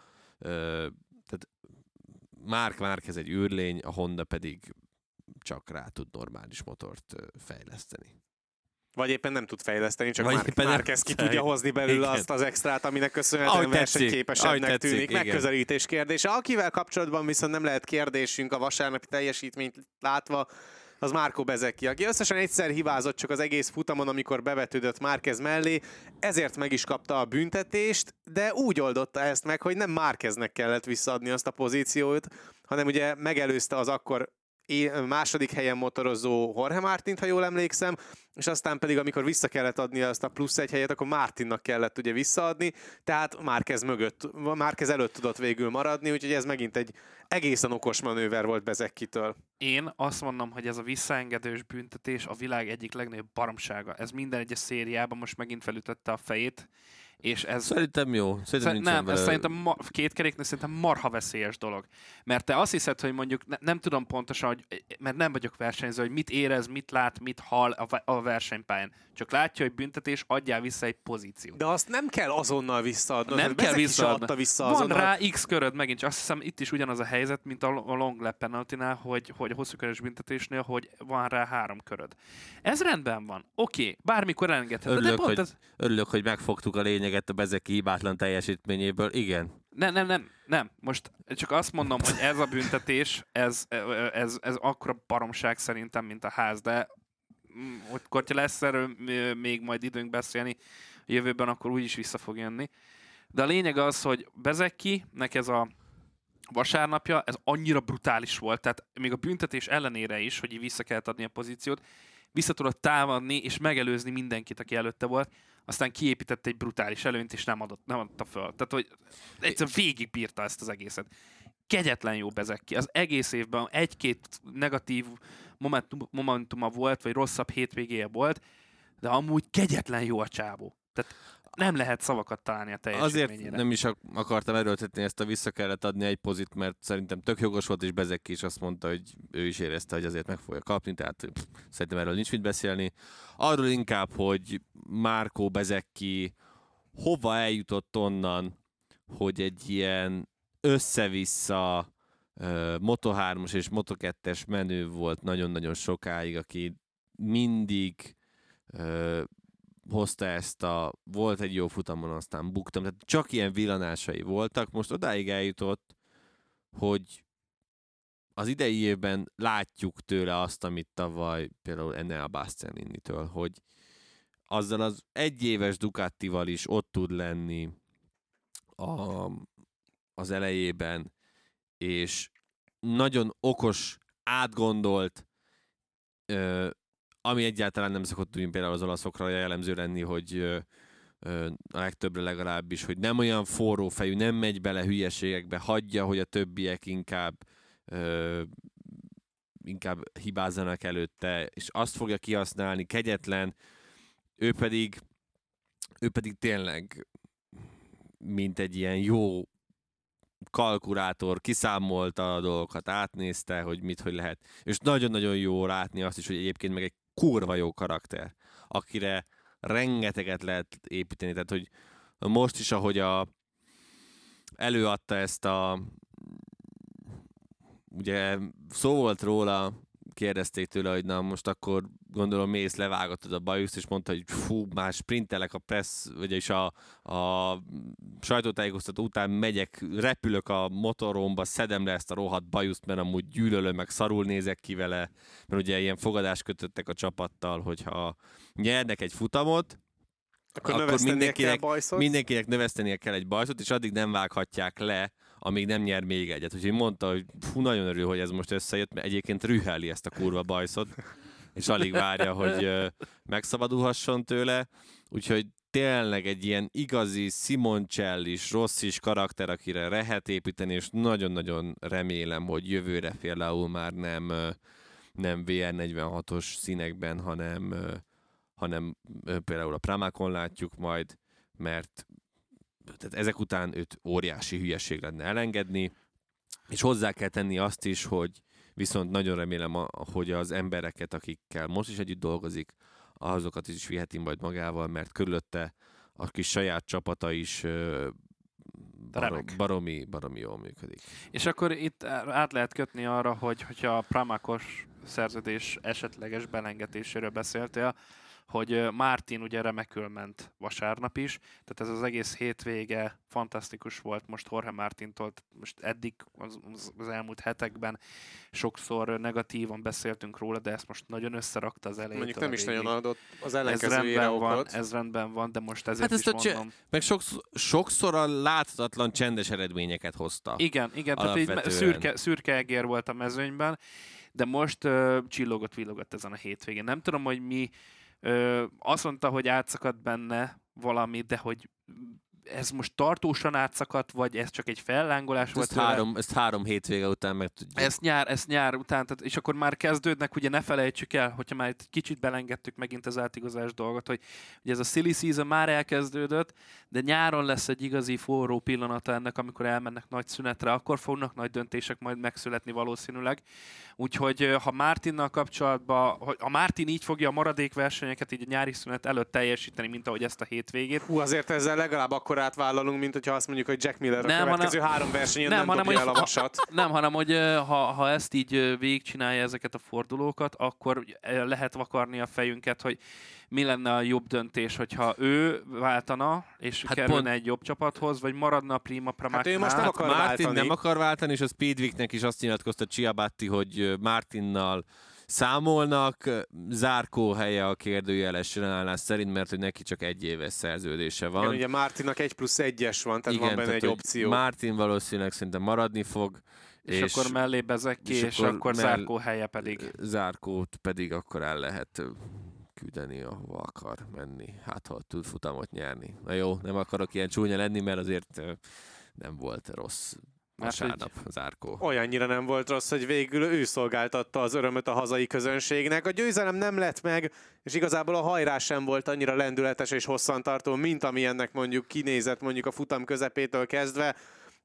tehát Mark Márquez egy űrlény, a Honda pedig csak rá tud normális motort fejleszteni. Vagy éppen nem tud fejleszteni, csak Vagy már, Márquez ki tudja hozni belőle igen. azt az extrát, aminek köszönhetően versenyképesebbnek tűnik. Igen. Megközelítés kérdése. Akivel kapcsolatban viszont nem lehet kérdésünk a vasárnapi teljesítményt látva, az Márko Bezeki, aki összesen egyszer hibázott csak az egész futamon, amikor bevetődött Márkez mellé, ezért meg is kapta a büntetést, de úgy oldotta ezt meg, hogy nem Márkeznek kellett visszaadni azt a pozíciót, hanem ugye megelőzte az akkor második helyen motorozó Jorge Martint, ha jól emlékszem, és aztán pedig, amikor vissza kellett adni azt a plusz egy helyet, akkor Martinnak kellett ugye visszaadni, tehát Márkez mögött, Márkez előtt tudott végül maradni, úgyhogy ez megint egy egészen okos manőver volt Bezekkitől. Én azt mondom, hogy ez a visszaengedős büntetés a világ egyik legnagyobb baromsága. Ez minden egyes szériában most megint felütötte a fejét, és ez... Szerintem jó. Szerintem nem, ez szerintem ma, két keréknek szerintem marha veszélyes dolog. Mert te azt hiszed, hogy mondjuk ne, nem tudom pontosan, hogy, mert nem vagyok versenyző, hogy mit érez, mit lát, mit hall a, a versenypályán. Csak látja, hogy büntetés, adjál vissza egy pozíciót. De azt nem kell azonnal visszaadni. Nem kell visszaadni. vissza Van azonnal. rá X köröd megint, csak azt hiszem itt is ugyanaz a helyzet, mint a long lap penalty hogy, hogy a hosszú körös büntetésnél, hogy van rá három köröd. Ez rendben van. Oké, okay, bármikor elengedhet. Örülök, de hogy, ez... örülök, hogy megfogtuk a lényeg lényeget a Bezeki hibátlan teljesítményéből, igen. Nem, nem, nem, nem. Most csak azt mondom, hogy ez a büntetés, ez, ez, ez akkora baromság szerintem, mint a ház, de mm, hogy hogyha lesz erről még majd időnk beszélni, jövőben, akkor úgyis vissza fog jönni. De a lényeg az, hogy nek ez a vasárnapja, ez annyira brutális volt, tehát még a büntetés ellenére is, hogy vissza kellett adni a pozíciót, vissza tudott támadni és megelőzni mindenkit, aki előtte volt, aztán kiépített egy brutális előnyt, és nem, adott, nem adta föl. Tehát, hogy egyszerűen végig bírta ezt az egészet. Kegyetlen jó Bezeki. Az egész évben egy-két negatív momentum, momentuma volt, vagy rosszabb hétvégéje volt, de amúgy kegyetlen jó a csábó. Tehát nem lehet szavakat találni a teljesítményére. Azért nem is akartam erőltetni ezt a vissza kellett adni egy pozit, mert szerintem tök jogos volt, és Bezek is azt mondta, hogy ő is érezte, hogy azért meg fogja kapni, tehát pff, szerintem erről nincs mit beszélni. Arról inkább, hogy Márkó Bezeki hova eljutott onnan, hogy egy ilyen össze-vissza uh, Moto3-os és Moto2-es menő volt nagyon-nagyon sokáig, aki mindig hozta ezt a, volt egy jó futamon, aztán buktam, tehát csak ilyen villanásai voltak, most odáig eljutott, hogy az idei évben látjuk tőle azt, amit tavaly például Enel Bastianinitől, hogy azzal az egyéves Ducatival is ott tud lenni a, az elejében, és nagyon okos, átgondolt, ami egyáltalán nem szokott úgy például az olaszokra jellemző lenni, hogy a legtöbbre legalábbis, hogy nem olyan forró fejű, nem megy bele hülyeségekbe, hagyja, hogy a többiek inkább ö, inkább hibázzanak előtte, és azt fogja kihasználni, kegyetlen, ő pedig ő pedig tényleg mint egy ilyen jó kalkulátor kiszámolta a dolgokat, átnézte, hogy mit, hogy lehet. És nagyon-nagyon jó látni azt is, hogy egyébként meg egy kurva jó karakter, akire rengeteget lehet építeni. Tehát, hogy most is, ahogy a, előadta ezt a ugye szó volt róla kérdezték tőle, hogy na most akkor gondolom mész, levágottad a bajuszt, és mondta, hogy fú, már sprintelek a press, vagyis a, a sajtótájékoztató után megyek, repülök a motoromba, szedem le ezt a rohadt bajuszt, mert amúgy gyűlölöm, meg szarul nézek ki vele, mert ugye ilyen fogadást kötöttek a csapattal, hogyha nyernek egy futamot, akkor, akkor mindenkinek, kell mindenkinek növesztenie kell egy bajszot, és addig nem vághatják le, amíg nem nyer még egyet. Úgyhogy mondta, hogy fú, nagyon örül, hogy ez most összejött, mert egyébként rüheli ezt a kurva bajszot, és alig várja, hogy megszabadulhasson tőle. Úgyhogy tényleg egy ilyen igazi Simoncellis, rossz is karakter, akire lehet építeni, és nagyon-nagyon remélem, hogy jövőre például már nem, nem VR46-os színekben, hanem, hanem például a Pramákon látjuk majd, mert tehát ezek után őt óriási hülyeség lenne elengedni, és hozzá kell tenni azt is, hogy viszont nagyon remélem, hogy az embereket, akikkel most is együtt dolgozik, azokat is viheti majd magával, mert körülötte a kis saját csapata is barom, baromi, baromi jól működik. És akkor itt át lehet kötni arra, hogy hogyha a Pramakos szerződés esetleges belengetéséről beszéltél, hogy Martin ugye remekül ment vasárnap is, tehát ez az egész hétvége fantasztikus volt most Jorge Martintól, most eddig az, az elmúlt hetekben sokszor negatívan beszéltünk róla, de ezt most nagyon összerakta az elejét. Mondjuk nem is nagyon adott az ellenkező ez rendben van, Ez rendben van, de most ezért hát ezt is mondom. Cse- meg sokszor, sokszor a láthatatlan csendes eredményeket hozta. Igen, igen, tehát így szürke, szürke egér volt a mezőnyben, de most uh, csillogott, villogott ezen a hétvégén. Nem tudom, hogy mi Ö, azt mondta, hogy átszakadt benne valami, de hogy ez most tartósan átszakadt, vagy ez csak egy fellángolás ezt volt? Három, ezt három hétvége után meg tudjuk. Ezt nyár, ezt nyár után, tehát, és akkor már kezdődnek, ugye ne felejtsük el, hogyha már egy kicsit belengedtük megint az átigazás dolgot, hogy ugye ez a silly season már elkezdődött, de nyáron lesz egy igazi forró pillanata ennek, amikor elmennek nagy szünetre, akkor fognak nagy döntések majd megszületni valószínűleg. Úgyhogy ha Mártinnal kapcsolatban, ha Mártin így fogja a maradék versenyeket így a nyári szünet előtt teljesíteni, mint ahogy ezt a hétvégét. Hú, azért ezzel legalább akkor átvállalunk, mint hogyha azt mondjuk, hogy Jack Miller nem, a következő hanem, három versenyen nem, nem hanem, dobja el a vasat. Nem, hanem hogy ha, ha ezt így végigcsinálja ezeket a fordulókat, akkor lehet vakarni a fejünket, hogy mi lenne a jobb döntés, hogyha ő váltana, és hát kerülne pont... egy jobb csapathoz, vagy maradna a Prima Pramáknál? Hát ő most nem akar Martin váltani. nem akar váltani, és a Speedweeknek is azt nyilatkozta Ciabatti, hogy Martinnal számolnak. Zárkó helye a kérdőjeles állás szerint, mert hogy neki csak egy éves szerződése van. Igen, ugye Mártinak egy plusz egyes van, tehát Igen, van benne tehát, egy opció. Mártin valószínűleg szerintem maradni fog. És, és akkor mellé Bezeki, és, és akkor, akkor mell- Zárkó helye pedig. Zárkót pedig akkor el lehet küldeni, ahova akar menni. Hát, ha tud futamot nyerni. Na jó, nem akarok ilyen csúnya lenni, mert azért nem volt rossz vasárnap az Árkó. Olyannyira nem volt rossz, hogy végül ő szolgáltatta az örömöt a hazai közönségnek. A győzelem nem lett meg, és igazából a hajrás sem volt annyira lendületes és hosszantartó, mint ami ennek mondjuk kinézett mondjuk a futam közepétől kezdve,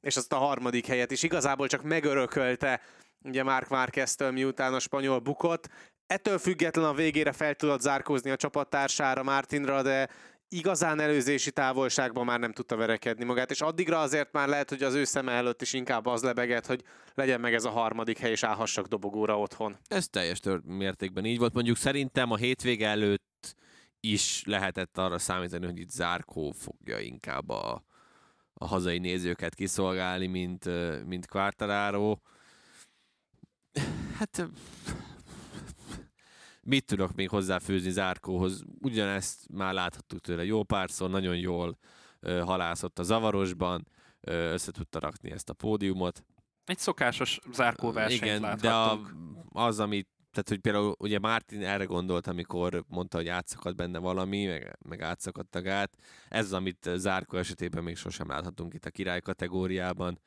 és azt a harmadik helyet is igazából csak megörökölte ugye Mark Márqueztől, miután a spanyol bukott. Ettől független a végére fel tudott zárkózni a csapattársára, Martinra, de igazán előzési távolságban már nem tudta verekedni magát, és addigra azért már lehet, hogy az ő szeme előtt is inkább az lebegett, hogy legyen meg ez a harmadik hely, és állhassak dobogóra otthon. Ez teljes mértékben így volt. Mondjuk szerintem a hétvége előtt is lehetett arra számítani, hogy itt Zárkó fogja inkább a, a hazai nézőket kiszolgálni, mint, mint Quartararo. Hát mit tudok még hozzáfűzni Zárkóhoz? Ugyanezt már láthattuk tőle jó párszor, nagyon jól ö, halászott a zavarosban, ö, össze tudta rakni ezt a pódiumot. Egy szokásos zárkóversenyt Igen, láthattunk. de a, az, amit tehát, hogy például ugye Martin erre gondolt, amikor mondta, hogy átszakadt benne valami, meg, meg átszakadt a gát. Ez az, amit Zárkó esetében még sosem láthatunk itt a király kategóriában.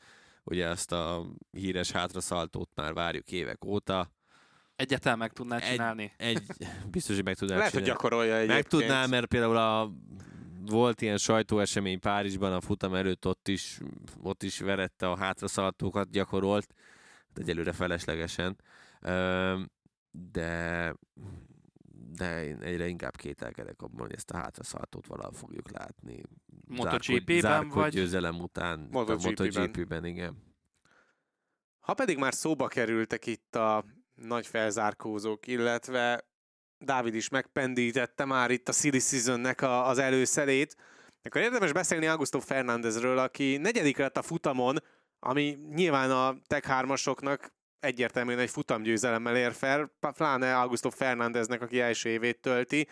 Ugye ezt a híres hátraszaltót már várjuk évek óta. Egyetem meg tudná csinálni? Egy, egy biztos, hogy meg tudná Lehet, csinálni. hogy gyakorolja egyébként. Meg tudná, mert például a volt ilyen sajtóesemény Párizsban, a futam előtt ott is, ott is verette a hátraszaltókat, gyakorolt, de egyelőre feleslegesen. De de én egyre inkább kételkedek abban, hogy ezt a hátraszaltót valahol fogjuk látni. MotoGP-ben vagy? győzelem után. MotoGP-ben. MotoGP-ben, igen. Ha pedig már szóba kerültek itt a nagy felzárkózók, illetve Dávid is megpendítette már itt a Silly Seasonnek a, az előszelét, akkor érdemes beszélni Augusto Fernándezről, aki negyedik lett a futamon, ami nyilván a Tech 3 egyértelműen egy futamgyőzelemmel ér fel, pláne Augusto Fernándeznek, aki első évét tölti.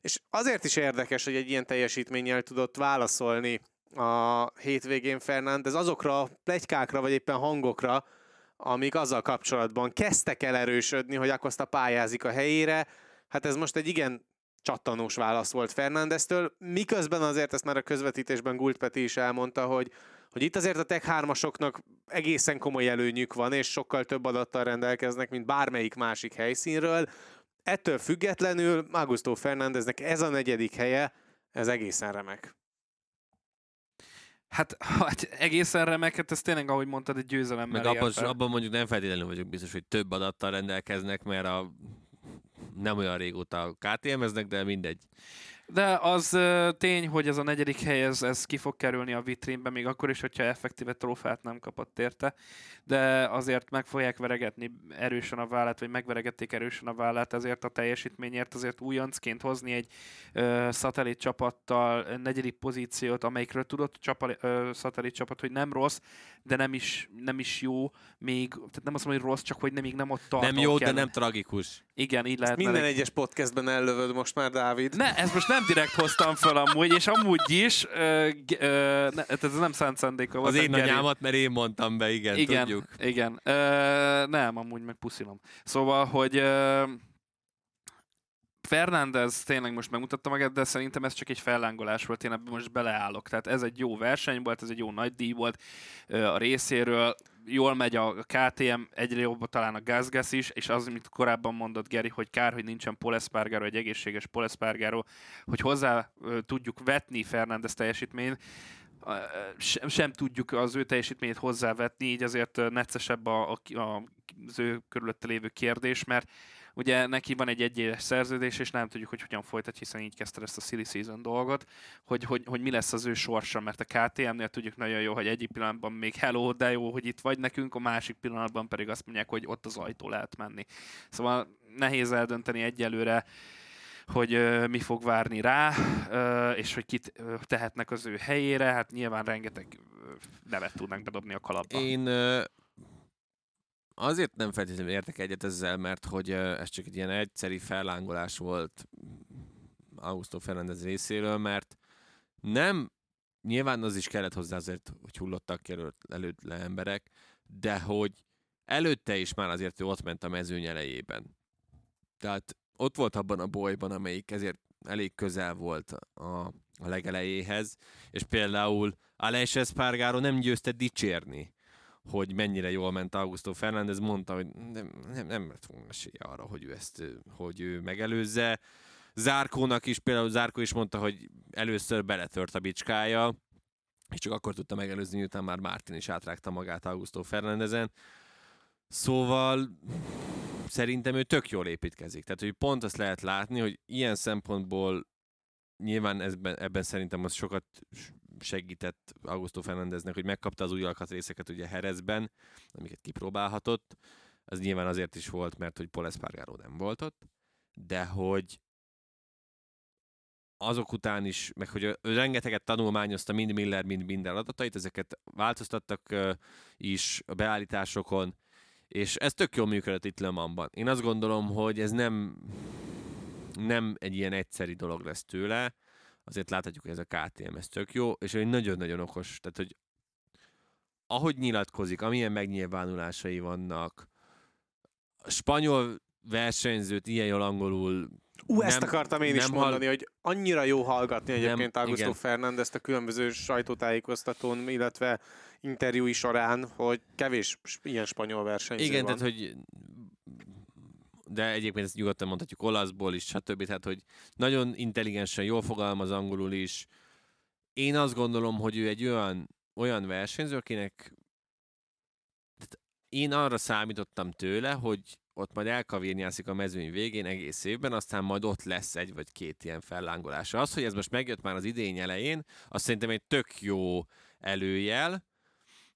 És azért is érdekes, hogy egy ilyen teljesítménnyel tudott válaszolni a hétvégén Fernández azokra a plegykákra, vagy éppen hangokra, amik azzal kapcsolatban kezdtek el erősödni, hogy Acosta pályázik a helyére. Hát ez most egy igen csattanós válasz volt Fernándeztől, miközben azért ezt már a közvetítésben Gult Peti is elmondta, hogy, hogy itt azért a Tech 3 egészen komoly előnyük van, és sokkal több adattal rendelkeznek, mint bármelyik másik helyszínről. Ettől függetlenül Augusto Fernándeznek ez a negyedik helye, ez egészen remek. Hát, hát egészen remek, hát ez tényleg, ahogy mondtad, egy győzelem. Meg abban, abban mondjuk nem feltétlenül vagyok biztos, hogy több adattal rendelkeznek, mert a nem olyan régóta KTM-eznek, de mindegy. De az tény, hogy ez a negyedik hely, ez, ez ki fog kerülni a vitrínbe, még akkor is, hogyha effektíve trófát nem kapott érte, de azért meg fogják veregetni erősen a vállát, vagy megveregették erősen a vállát, ezért a teljesítményért azért újoncként hozni egy ö, szatellit csapattal negyedik pozíciót, amelyikről tudott csapa, ö, szatellit csapat, hogy nem rossz, de nem is, nem is jó, még, tehát nem azt mondom, hogy rossz, csak hogy nem, még nem ott tart. Nem jó, kell. de nem tragikus. Igen, így lehet. Minden egyes podcastben ellövöd most már, Dávid. Ne, ez most nem direkt hoztam fel amúgy, és amúgy is, ö, ö, ne, ez nem szánt szándéka Az én anyámat, mert én mondtam be, igen, igen tudjuk. Igen, ö, nem, amúgy meg puszilom. Szóval, hogy ö, Fernández tényleg most megmutatta magát, de szerintem ez csak egy fellángolás volt, én ebben most beleállok. Tehát ez egy jó verseny volt, ez egy jó nagy díj volt a részéről, jól megy a KTM, egyre jobb talán a Gazgas is, és az, amit korábban mondott Geri, hogy kár, hogy nincsen Polespargaro, egy egészséges Polespargaro, hogy hozzá tudjuk vetni Fernández teljesítményt, sem, sem tudjuk az ő teljesítményét hozzávetni, így azért neccesebb a, a, a, az ő körülötte lévő kérdés, mert Ugye neki van egy egyéves szerződés, és nem tudjuk, hogy hogyan folytat, hiszen így kezdte ezt a silly season dolgot, hogy, hogy, hogy mi lesz az ő sorsa, mert a KTM-nél tudjuk nagyon jó, hogy egyik pillanatban még hello, de jó, hogy itt vagy nekünk, a másik pillanatban pedig azt mondják, hogy ott az ajtó lehet menni. Szóval nehéz eldönteni egyelőre, hogy uh, mi fog várni rá, uh, és hogy kit uh, tehetnek az ő helyére, hát nyilván rengeteg nevet tudnak bedobni a kalapba. Én azért nem feltétlenül értek egyet ezzel, mert hogy ez csak egy ilyen egyszeri fellángolás volt Augusto Fernández részéről, mert nem, nyilván az is kellett hozzá azért, hogy hullottak ki előtt, előtt le emberek, de hogy előtte is már azért ő ott ment a mezőny elejében. Tehát ott volt abban a bolyban, amelyik ezért elég közel volt a, a legelejéhez, és például Aleix Espargaro nem győzte dicsérni, hogy mennyire jól ment Augusto Fernández, mondta, hogy nem, nem, nem lett volna esélye arra, hogy ő ezt hogy ő megelőzze. Zárkónak is, például Zárkó is mondta, hogy először beletört a bicskája, és csak akkor tudta megelőzni, miután már Martin is átrágta magát Augusto Fernandezen. Szóval szerintem ő tök jól építkezik. Tehát, hogy pont azt lehet látni, hogy ilyen szempontból nyilván ezben, ebben szerintem az sokat segített Augusto Fernandeznek, hogy megkapta az új alkatrészeket ugye Herezben, amiket kipróbálhatott. Az nyilván azért is volt, mert hogy Paul Espargaro nem volt ott, de hogy azok után is, meg hogy rengeteget tanulmányozta mind Miller, mind minden adatait, ezeket változtattak is a beállításokon, és ez tök jól működött itt Le Mansban. Én azt gondolom, hogy ez nem, nem egy ilyen egyszeri dolog lesz tőle, azért láthatjuk, hogy ez a KTM, ez tök jó, és egy nagyon-nagyon okos, tehát hogy ahogy nyilatkozik, amilyen megnyilvánulásai vannak, a spanyol versenyzőt ilyen jól angolul Ú, ezt nem- akartam én is mondani, hogy annyira jó hallgatni egyébként Nem, Augusto. Fernandezt a különböző sajtótájékoztatón, illetve interjúi során, hogy kevés ilyen spanyol versenyző Igen, van. tehát hogy de egyébként ezt nyugodtan mondhatjuk olaszból is, stb. Tehát, hogy nagyon intelligensen, jól fogalmaz angolul is. Én azt gondolom, hogy ő egy olyan, olyan versenyző, akinek én arra számítottam tőle, hogy ott majd elkavérnyászik a mezőny végén egész évben, aztán majd ott lesz egy vagy két ilyen fellángolása. Az, hogy ez most megjött már az idény elején, az szerintem egy tök jó előjel,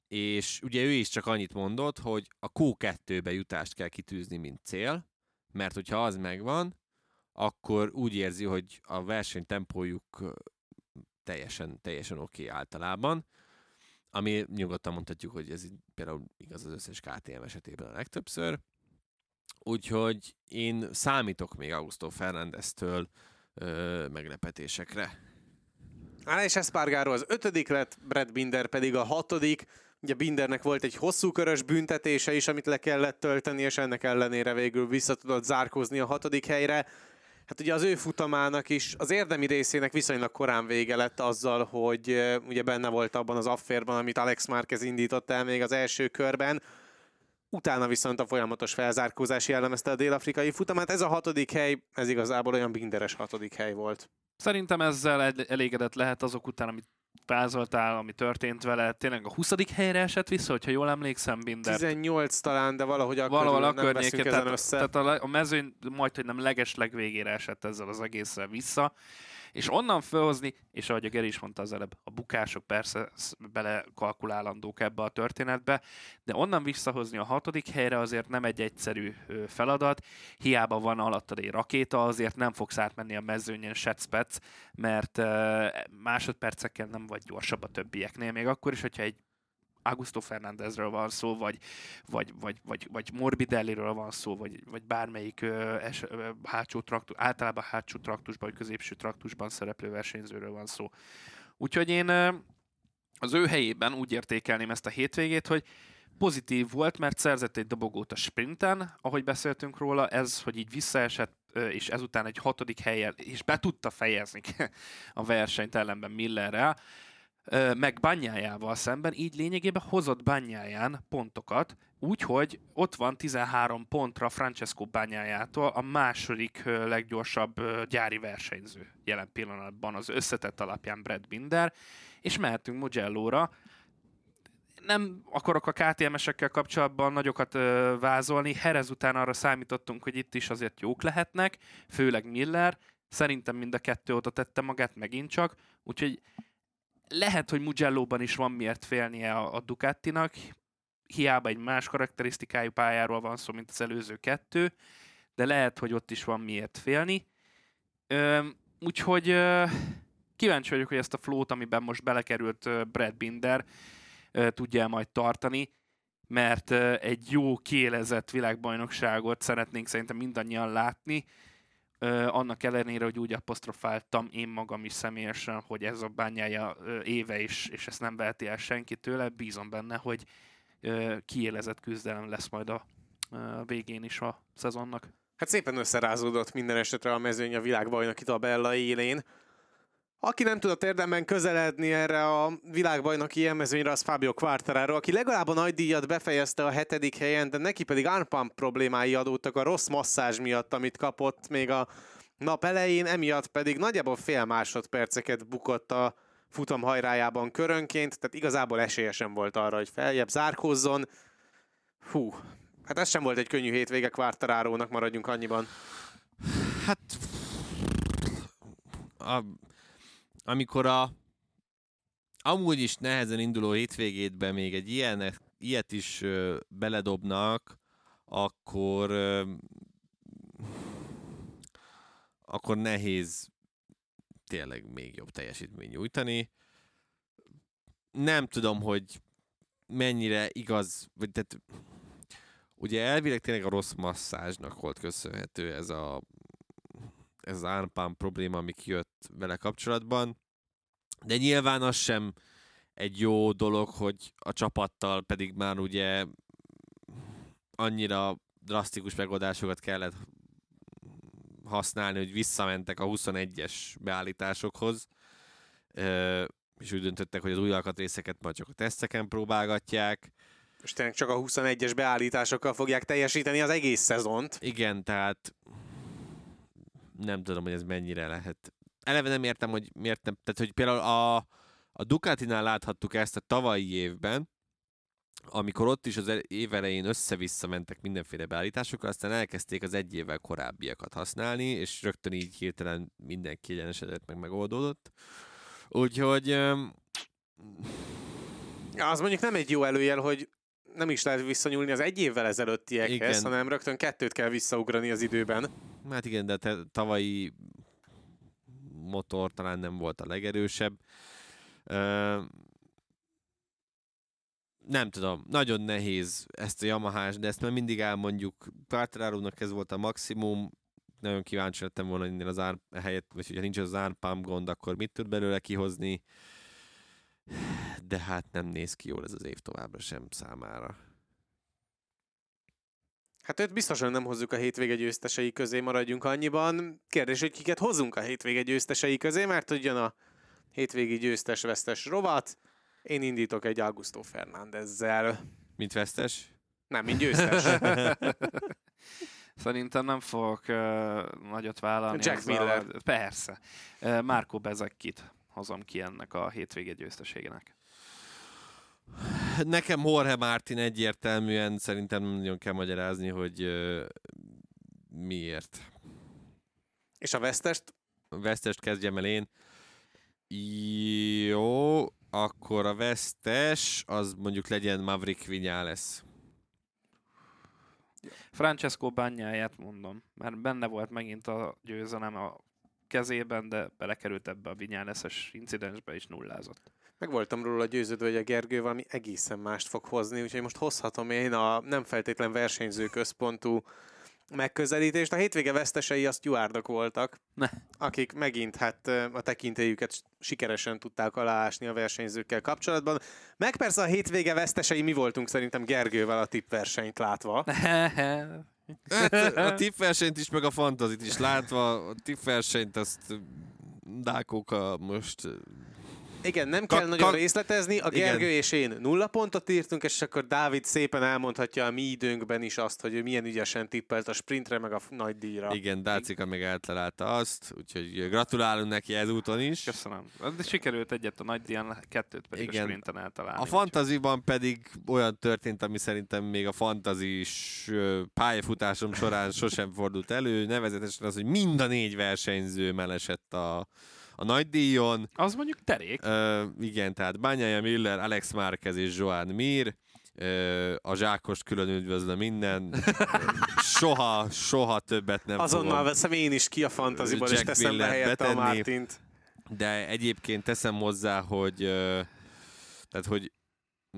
és ugye ő is csak annyit mondott, hogy a Q2-be jutást kell kitűzni, mint cél, mert hogyha az megvan, akkor úgy érzi, hogy a verseny tempójuk teljesen, teljesen oké okay általában, ami nyugodtan mondhatjuk, hogy ez például igaz az összes KTM esetében a legtöbbször. Úgyhogy én számítok még Augusto Fernandeztől ö, meglepetésekre. Alex Espargaro az ötödik lett, Brad Binder pedig a hatodik. Ugye Bindernek volt egy hosszú körös büntetése is, amit le kellett tölteni, és ennek ellenére végül vissza tudott zárkózni a hatodik helyre. Hát ugye az ő futamának is, az érdemi részének viszonylag korán vége lett azzal, hogy ugye benne volt abban az afférban, amit Alex Márquez indított el még az első körben. Utána viszont a folyamatos felzárkózás jellemezte a dél-afrikai futamát. Ez a hatodik hely, ez igazából olyan binderes hatodik hely volt. Szerintem ezzel el- elégedett lehet azok után, amit vázoltál, ami történt vele. Tényleg a 20. helyre esett vissza, hogyha jól emlékszem, Binder. 18 talán, de valahogy akkor Valahol a nem veszünk környékén, ezen tehát, össze. tehát a, a mezőny majd, hogy nem leges legvégére esett ezzel az egésszel vissza, és onnan felhozni, és ahogy a Geri is mondta az előbb, a bukások persze sz- belekalkulálandók ebbe a történetbe, de onnan visszahozni a hatodik helyre azért nem egy egyszerű feladat, hiába van alattad egy rakéta, azért nem fogsz átmenni a mezőnyen secpec, mert ö, másodpercekkel nem vagy gyorsabb a többieknél, még akkor is, hogyha egy Augusto Fernándezről van szó, vagy, vagy, vagy, vagy, vagy Morbidelliről van szó, vagy, vagy bármelyik ö, es, ö, hátsó traktus, általában hátsó traktusban, vagy középső traktusban szereplő versenyzőről van szó. Úgyhogy én ö, az ő helyében úgy értékelném ezt a hétvégét, hogy pozitív volt, mert szerzett egy dobogót a sprinten, ahogy beszéltünk róla, ez, hogy így visszaesett, és ezután egy hatodik helyen, és be tudta fejezni a versenyt ellenben Millerrel, meg Banyájával szemben, így lényegében hozott Banyáján pontokat, úgyhogy ott van 13 pontra Francesco Banyájától a második leggyorsabb gyári versenyző jelen pillanatban az összetett alapján Brad Binder, és mehetünk Mugello-ra. Nem akarok a KTM-esekkel kapcsolatban nagyokat vázolni, Herez után arra számítottunk, hogy itt is azért jók lehetnek, főleg Miller, szerintem mind a kettő oda tette magát megint csak, úgyhogy lehet, hogy Mugello-ban is van miért félnie a, a Ducatinak, hiába egy más karakterisztikájú pályáról van szó, mint az előző kettő, de lehet, hogy ott is van miért félni. Ö, úgyhogy ö, kíváncsi vagyok, hogy ezt a flót, amiben most belekerült ö, Brad Binder, ö, tudja majd tartani. mert ö, egy jó kiélezett világbajnokságot szeretnénk szerintem mindannyian látni, ö, annak ellenére, hogy úgy apostrofáltam én magam is személyesen, hogy ez a bányája ö, éve is, és ezt nem veheti el senki tőle, bízom benne, hogy ö, kiélezett küzdelem lesz majd a ö, végén is a szezonnak. Hát szépen összerázódott minden esetre a mezőny a világbajnoki tabella élén. Aki nem tudott érdemben közeledni erre a világbajnoki élmezőnyre, az Fabio Quartararo, aki legalább a nagy díjat befejezte a hetedik helyen, de neki pedig armpump problémái adódtak a rossz masszázs miatt, amit kapott még a nap elején, emiatt pedig nagyjából fél másodperceket bukott a futam hajrájában körönként, tehát igazából esélyesen volt arra, hogy feljebb zárkózzon. Hú, hát ez sem volt egy könnyű hétvége Quartararónak, maradjunk annyiban. Hát... A, amikor a amúgy is nehezen induló hétvégétbe még egy ilyen, ilyet is ö, beledobnak, akkor ö, akkor nehéz tényleg még jobb teljesítmény nyújtani. Nem tudom, hogy mennyire igaz, vagy tehát ugye elvileg tényleg a rossz masszázsnak volt köszönhető ez a ez az armpán probléma, ami kijött vele kapcsolatban. De nyilván az sem egy jó dolog, hogy a csapattal pedig már ugye annyira drasztikus megoldásokat kellett használni, hogy visszamentek a 21-es beállításokhoz, és úgy döntöttek, hogy az új alkatrészeket majd csak a teszteken próbálgatják. És tényleg csak a 21-es beállításokkal fogják teljesíteni az egész szezont. Igen, tehát nem tudom, hogy ez mennyire lehet. Eleve nem értem, hogy miért nem. Tehát, hogy például a, a Ducatinál láthattuk ezt a tavalyi évben, amikor ott is az év elején össze-vissza mentek mindenféle beállításokkal, aztán elkezdték az egy évvel korábbiakat használni, és rögtön így hirtelen mindenki egyenesedett, meg megoldódott. Úgyhogy az mondjuk nem egy jó előjel, hogy nem is lehet visszanyúlni az egy évvel ezelőttiekhez, Igen. hanem rögtön kettőt kell visszaugrani az időben. Hát igen, de te, tavalyi motor talán nem volt a legerősebb. Nem tudom, nagyon nehéz ezt a yamaha de ezt már mindig elmondjuk. Quartararo-nak ez volt a maximum, nagyon kíváncsi lettem volna ennél az ár helyett, vagy hogyha nincs az árpám gond, akkor mit tud belőle kihozni. De hát nem néz ki jól ez az év továbbra sem számára. Hát őt biztosan nem hozzuk a hétvége győztesei közé, maradjunk annyiban. Kérdés, hogy kiket hozunk a hétvége győztesei közé, mert jön a hétvégi győztes-vesztes rovat. Én indítok egy Augusto Fernándezzel. Mint vesztes? Nem, mint győztes. Szerintem nem fogok uh, nagyot vállalni. Jack. Miller. Persze. Uh, Márko Bezekkit hozom ki ennek a hétvége győzteségének. Nekem Jorge Martin egyértelműen szerintem nem nagyon kell magyarázni, hogy ö, miért. És a vesztest? A vesztest kezdjem el én. Jó, akkor a vesztes az mondjuk legyen Maverick Viñales. Francesco bányáját mondom, mert benne volt megint a győzelem a kezében, de belekerült ebbe a Vinyáneszes incidensbe és nullázott. Meg voltam róla győződve, hogy a Gergő valami egészen mást fog hozni, úgyhogy most hozhatom én a nem feltétlen versenyző központú megközelítést. A hétvége vesztesei a Stewardok voltak, Ne. akik megint hát a tekintélyüket sikeresen tudták aláásni a versenyzőkkel kapcsolatban. Meg persze a hétvége vesztesei mi voltunk szerintem Gergővel a tippversenyt látva. Hát a tippversenyt is, meg a fantazit is látva, a tippversenyt azt Dákóka most Igen, nem Ka- kell nagyon ka- részletezni. A Igen. Gergő és én nulla pontot írtunk, és akkor Dávid szépen elmondhatja a mi időnkben is azt, hogy ő milyen ügyesen tippelt a sprintre, meg a nagy díjra. igen, Dácika meg eltalálta azt, úgyhogy gratulálunk neki ezúton is. Köszönöm. De sikerült egyet a nagy díjan, kettőt pedig Igen. a sprinten eltalálni. A fantaziban pedig olyan történt, ami szerintem még a fantazis pályafutásom során sosem fordult elő, nevezetesen az, hogy mind a négy versenyző melesett a, a nagy díjon. Az mondjuk terék. Ö, igen, tehát Bányája Miller, Alex Márquez és Joan Mir. Ö, a zsákost külön üdvözlöm minden. Soha, soha többet nem Azonnal fogom. veszem én is ki a fantaziból, és teszem be Millert helyette a betenni. Mártint. De egyébként teszem hozzá, hogy ö, tehát, hogy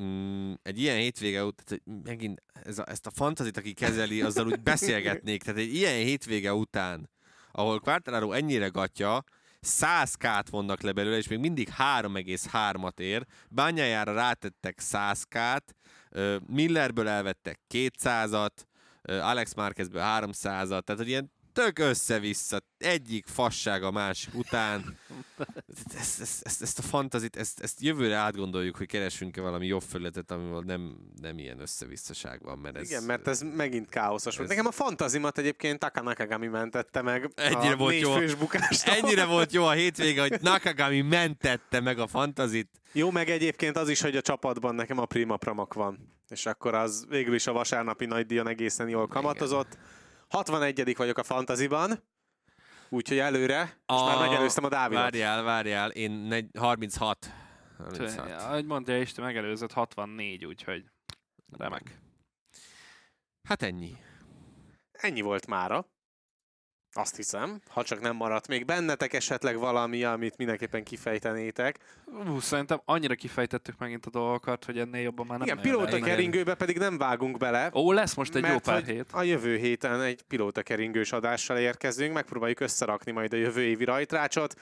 mm, egy ilyen hétvége után, tehát hogy megint ez a, ezt a fantazit, aki kezeli, azzal úgy beszélgetnék. Tehát egy ilyen hétvége után, ahol Quartararo ennyire gatja, 100 kát vonnak le belőle, és még mindig 3,3-at ér. Bányájára rátettek 100 kát, ö, Millerből elvettek 200-at, ö, Alex Márquezből 300-at, tehát hogy ilyen tök össze-vissza, egyik fasság a másik után. Ezt, ezt, ezt, ezt a fantazit, ezt, ezt jövőre átgondoljuk, hogy keresünk-e valami jobb felületet, amivel nem, nem ilyen összevisszaság van. Mert ez, Igen, mert ez megint káoszos volt. ez- Nekem a fantazimat egyébként Taka Nakagami mentette meg Ennyire a volt négy jó. fős bukástól. Ennyire volt jó a hétvége, hogy Nakagami mentette meg a fantazit. Jó, meg egyébként az is, hogy a csapatban nekem a Prima Pramak van. És akkor az végül is a vasárnapi nagydíjon egészen jól kamatozott. 61 vagyok a fantaziban, úgyhogy előre, most már megelőztem a Dávidot. Várjál, várjál, én negy- 36. 36. Ahogy mondja, és te megelőzött 64, úgyhogy remek. Hát ennyi. Ennyi volt mára. Azt hiszem, ha csak nem maradt még bennetek esetleg valami, amit mindenképpen kifejtenétek. Ú, szerintem annyira kifejtettük megint a dolgokat, hogy ennél jobban már nem Igen, pilóta keringőbe pedig nem vágunk bele. Ó, lesz most egy jó mert pár hogy hét. A jövő héten egy pilóta keringős adással érkezünk, megpróbáljuk összerakni majd a jövő évi rajtrácsot.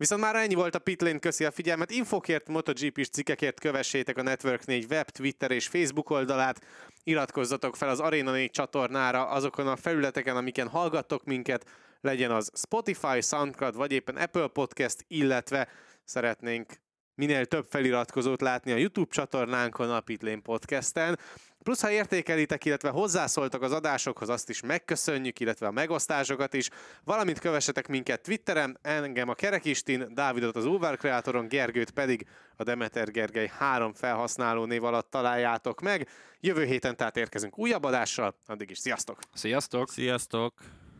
Viszont már ennyi volt a Pitlane, köszi a figyelmet. Infokért, MotoGP-s cikkekért kövessétek a Network 4 web, Twitter és Facebook oldalát. Iratkozzatok fel az Arena 4 csatornára azokon a felületeken, amiken hallgattok minket, legyen az Spotify, SoundCloud vagy éppen Apple Podcast, illetve szeretnénk minél több feliratkozót látni a YouTube csatornánkon, a Pitlane Podcasten. Plusz, ha értékelitek, illetve hozzászóltak az adásokhoz, azt is megköszönjük, illetve a megosztásokat is. Valamint kövessetek minket Twitteren, engem a Kerekistin, Dávidot az Overcreatoron, Gergőt pedig a Demeter Gergely három felhasználó név alatt találjátok meg. Jövő héten tehát érkezünk újabb adással, addig is sziasztok! Sziasztok! Sziasztok!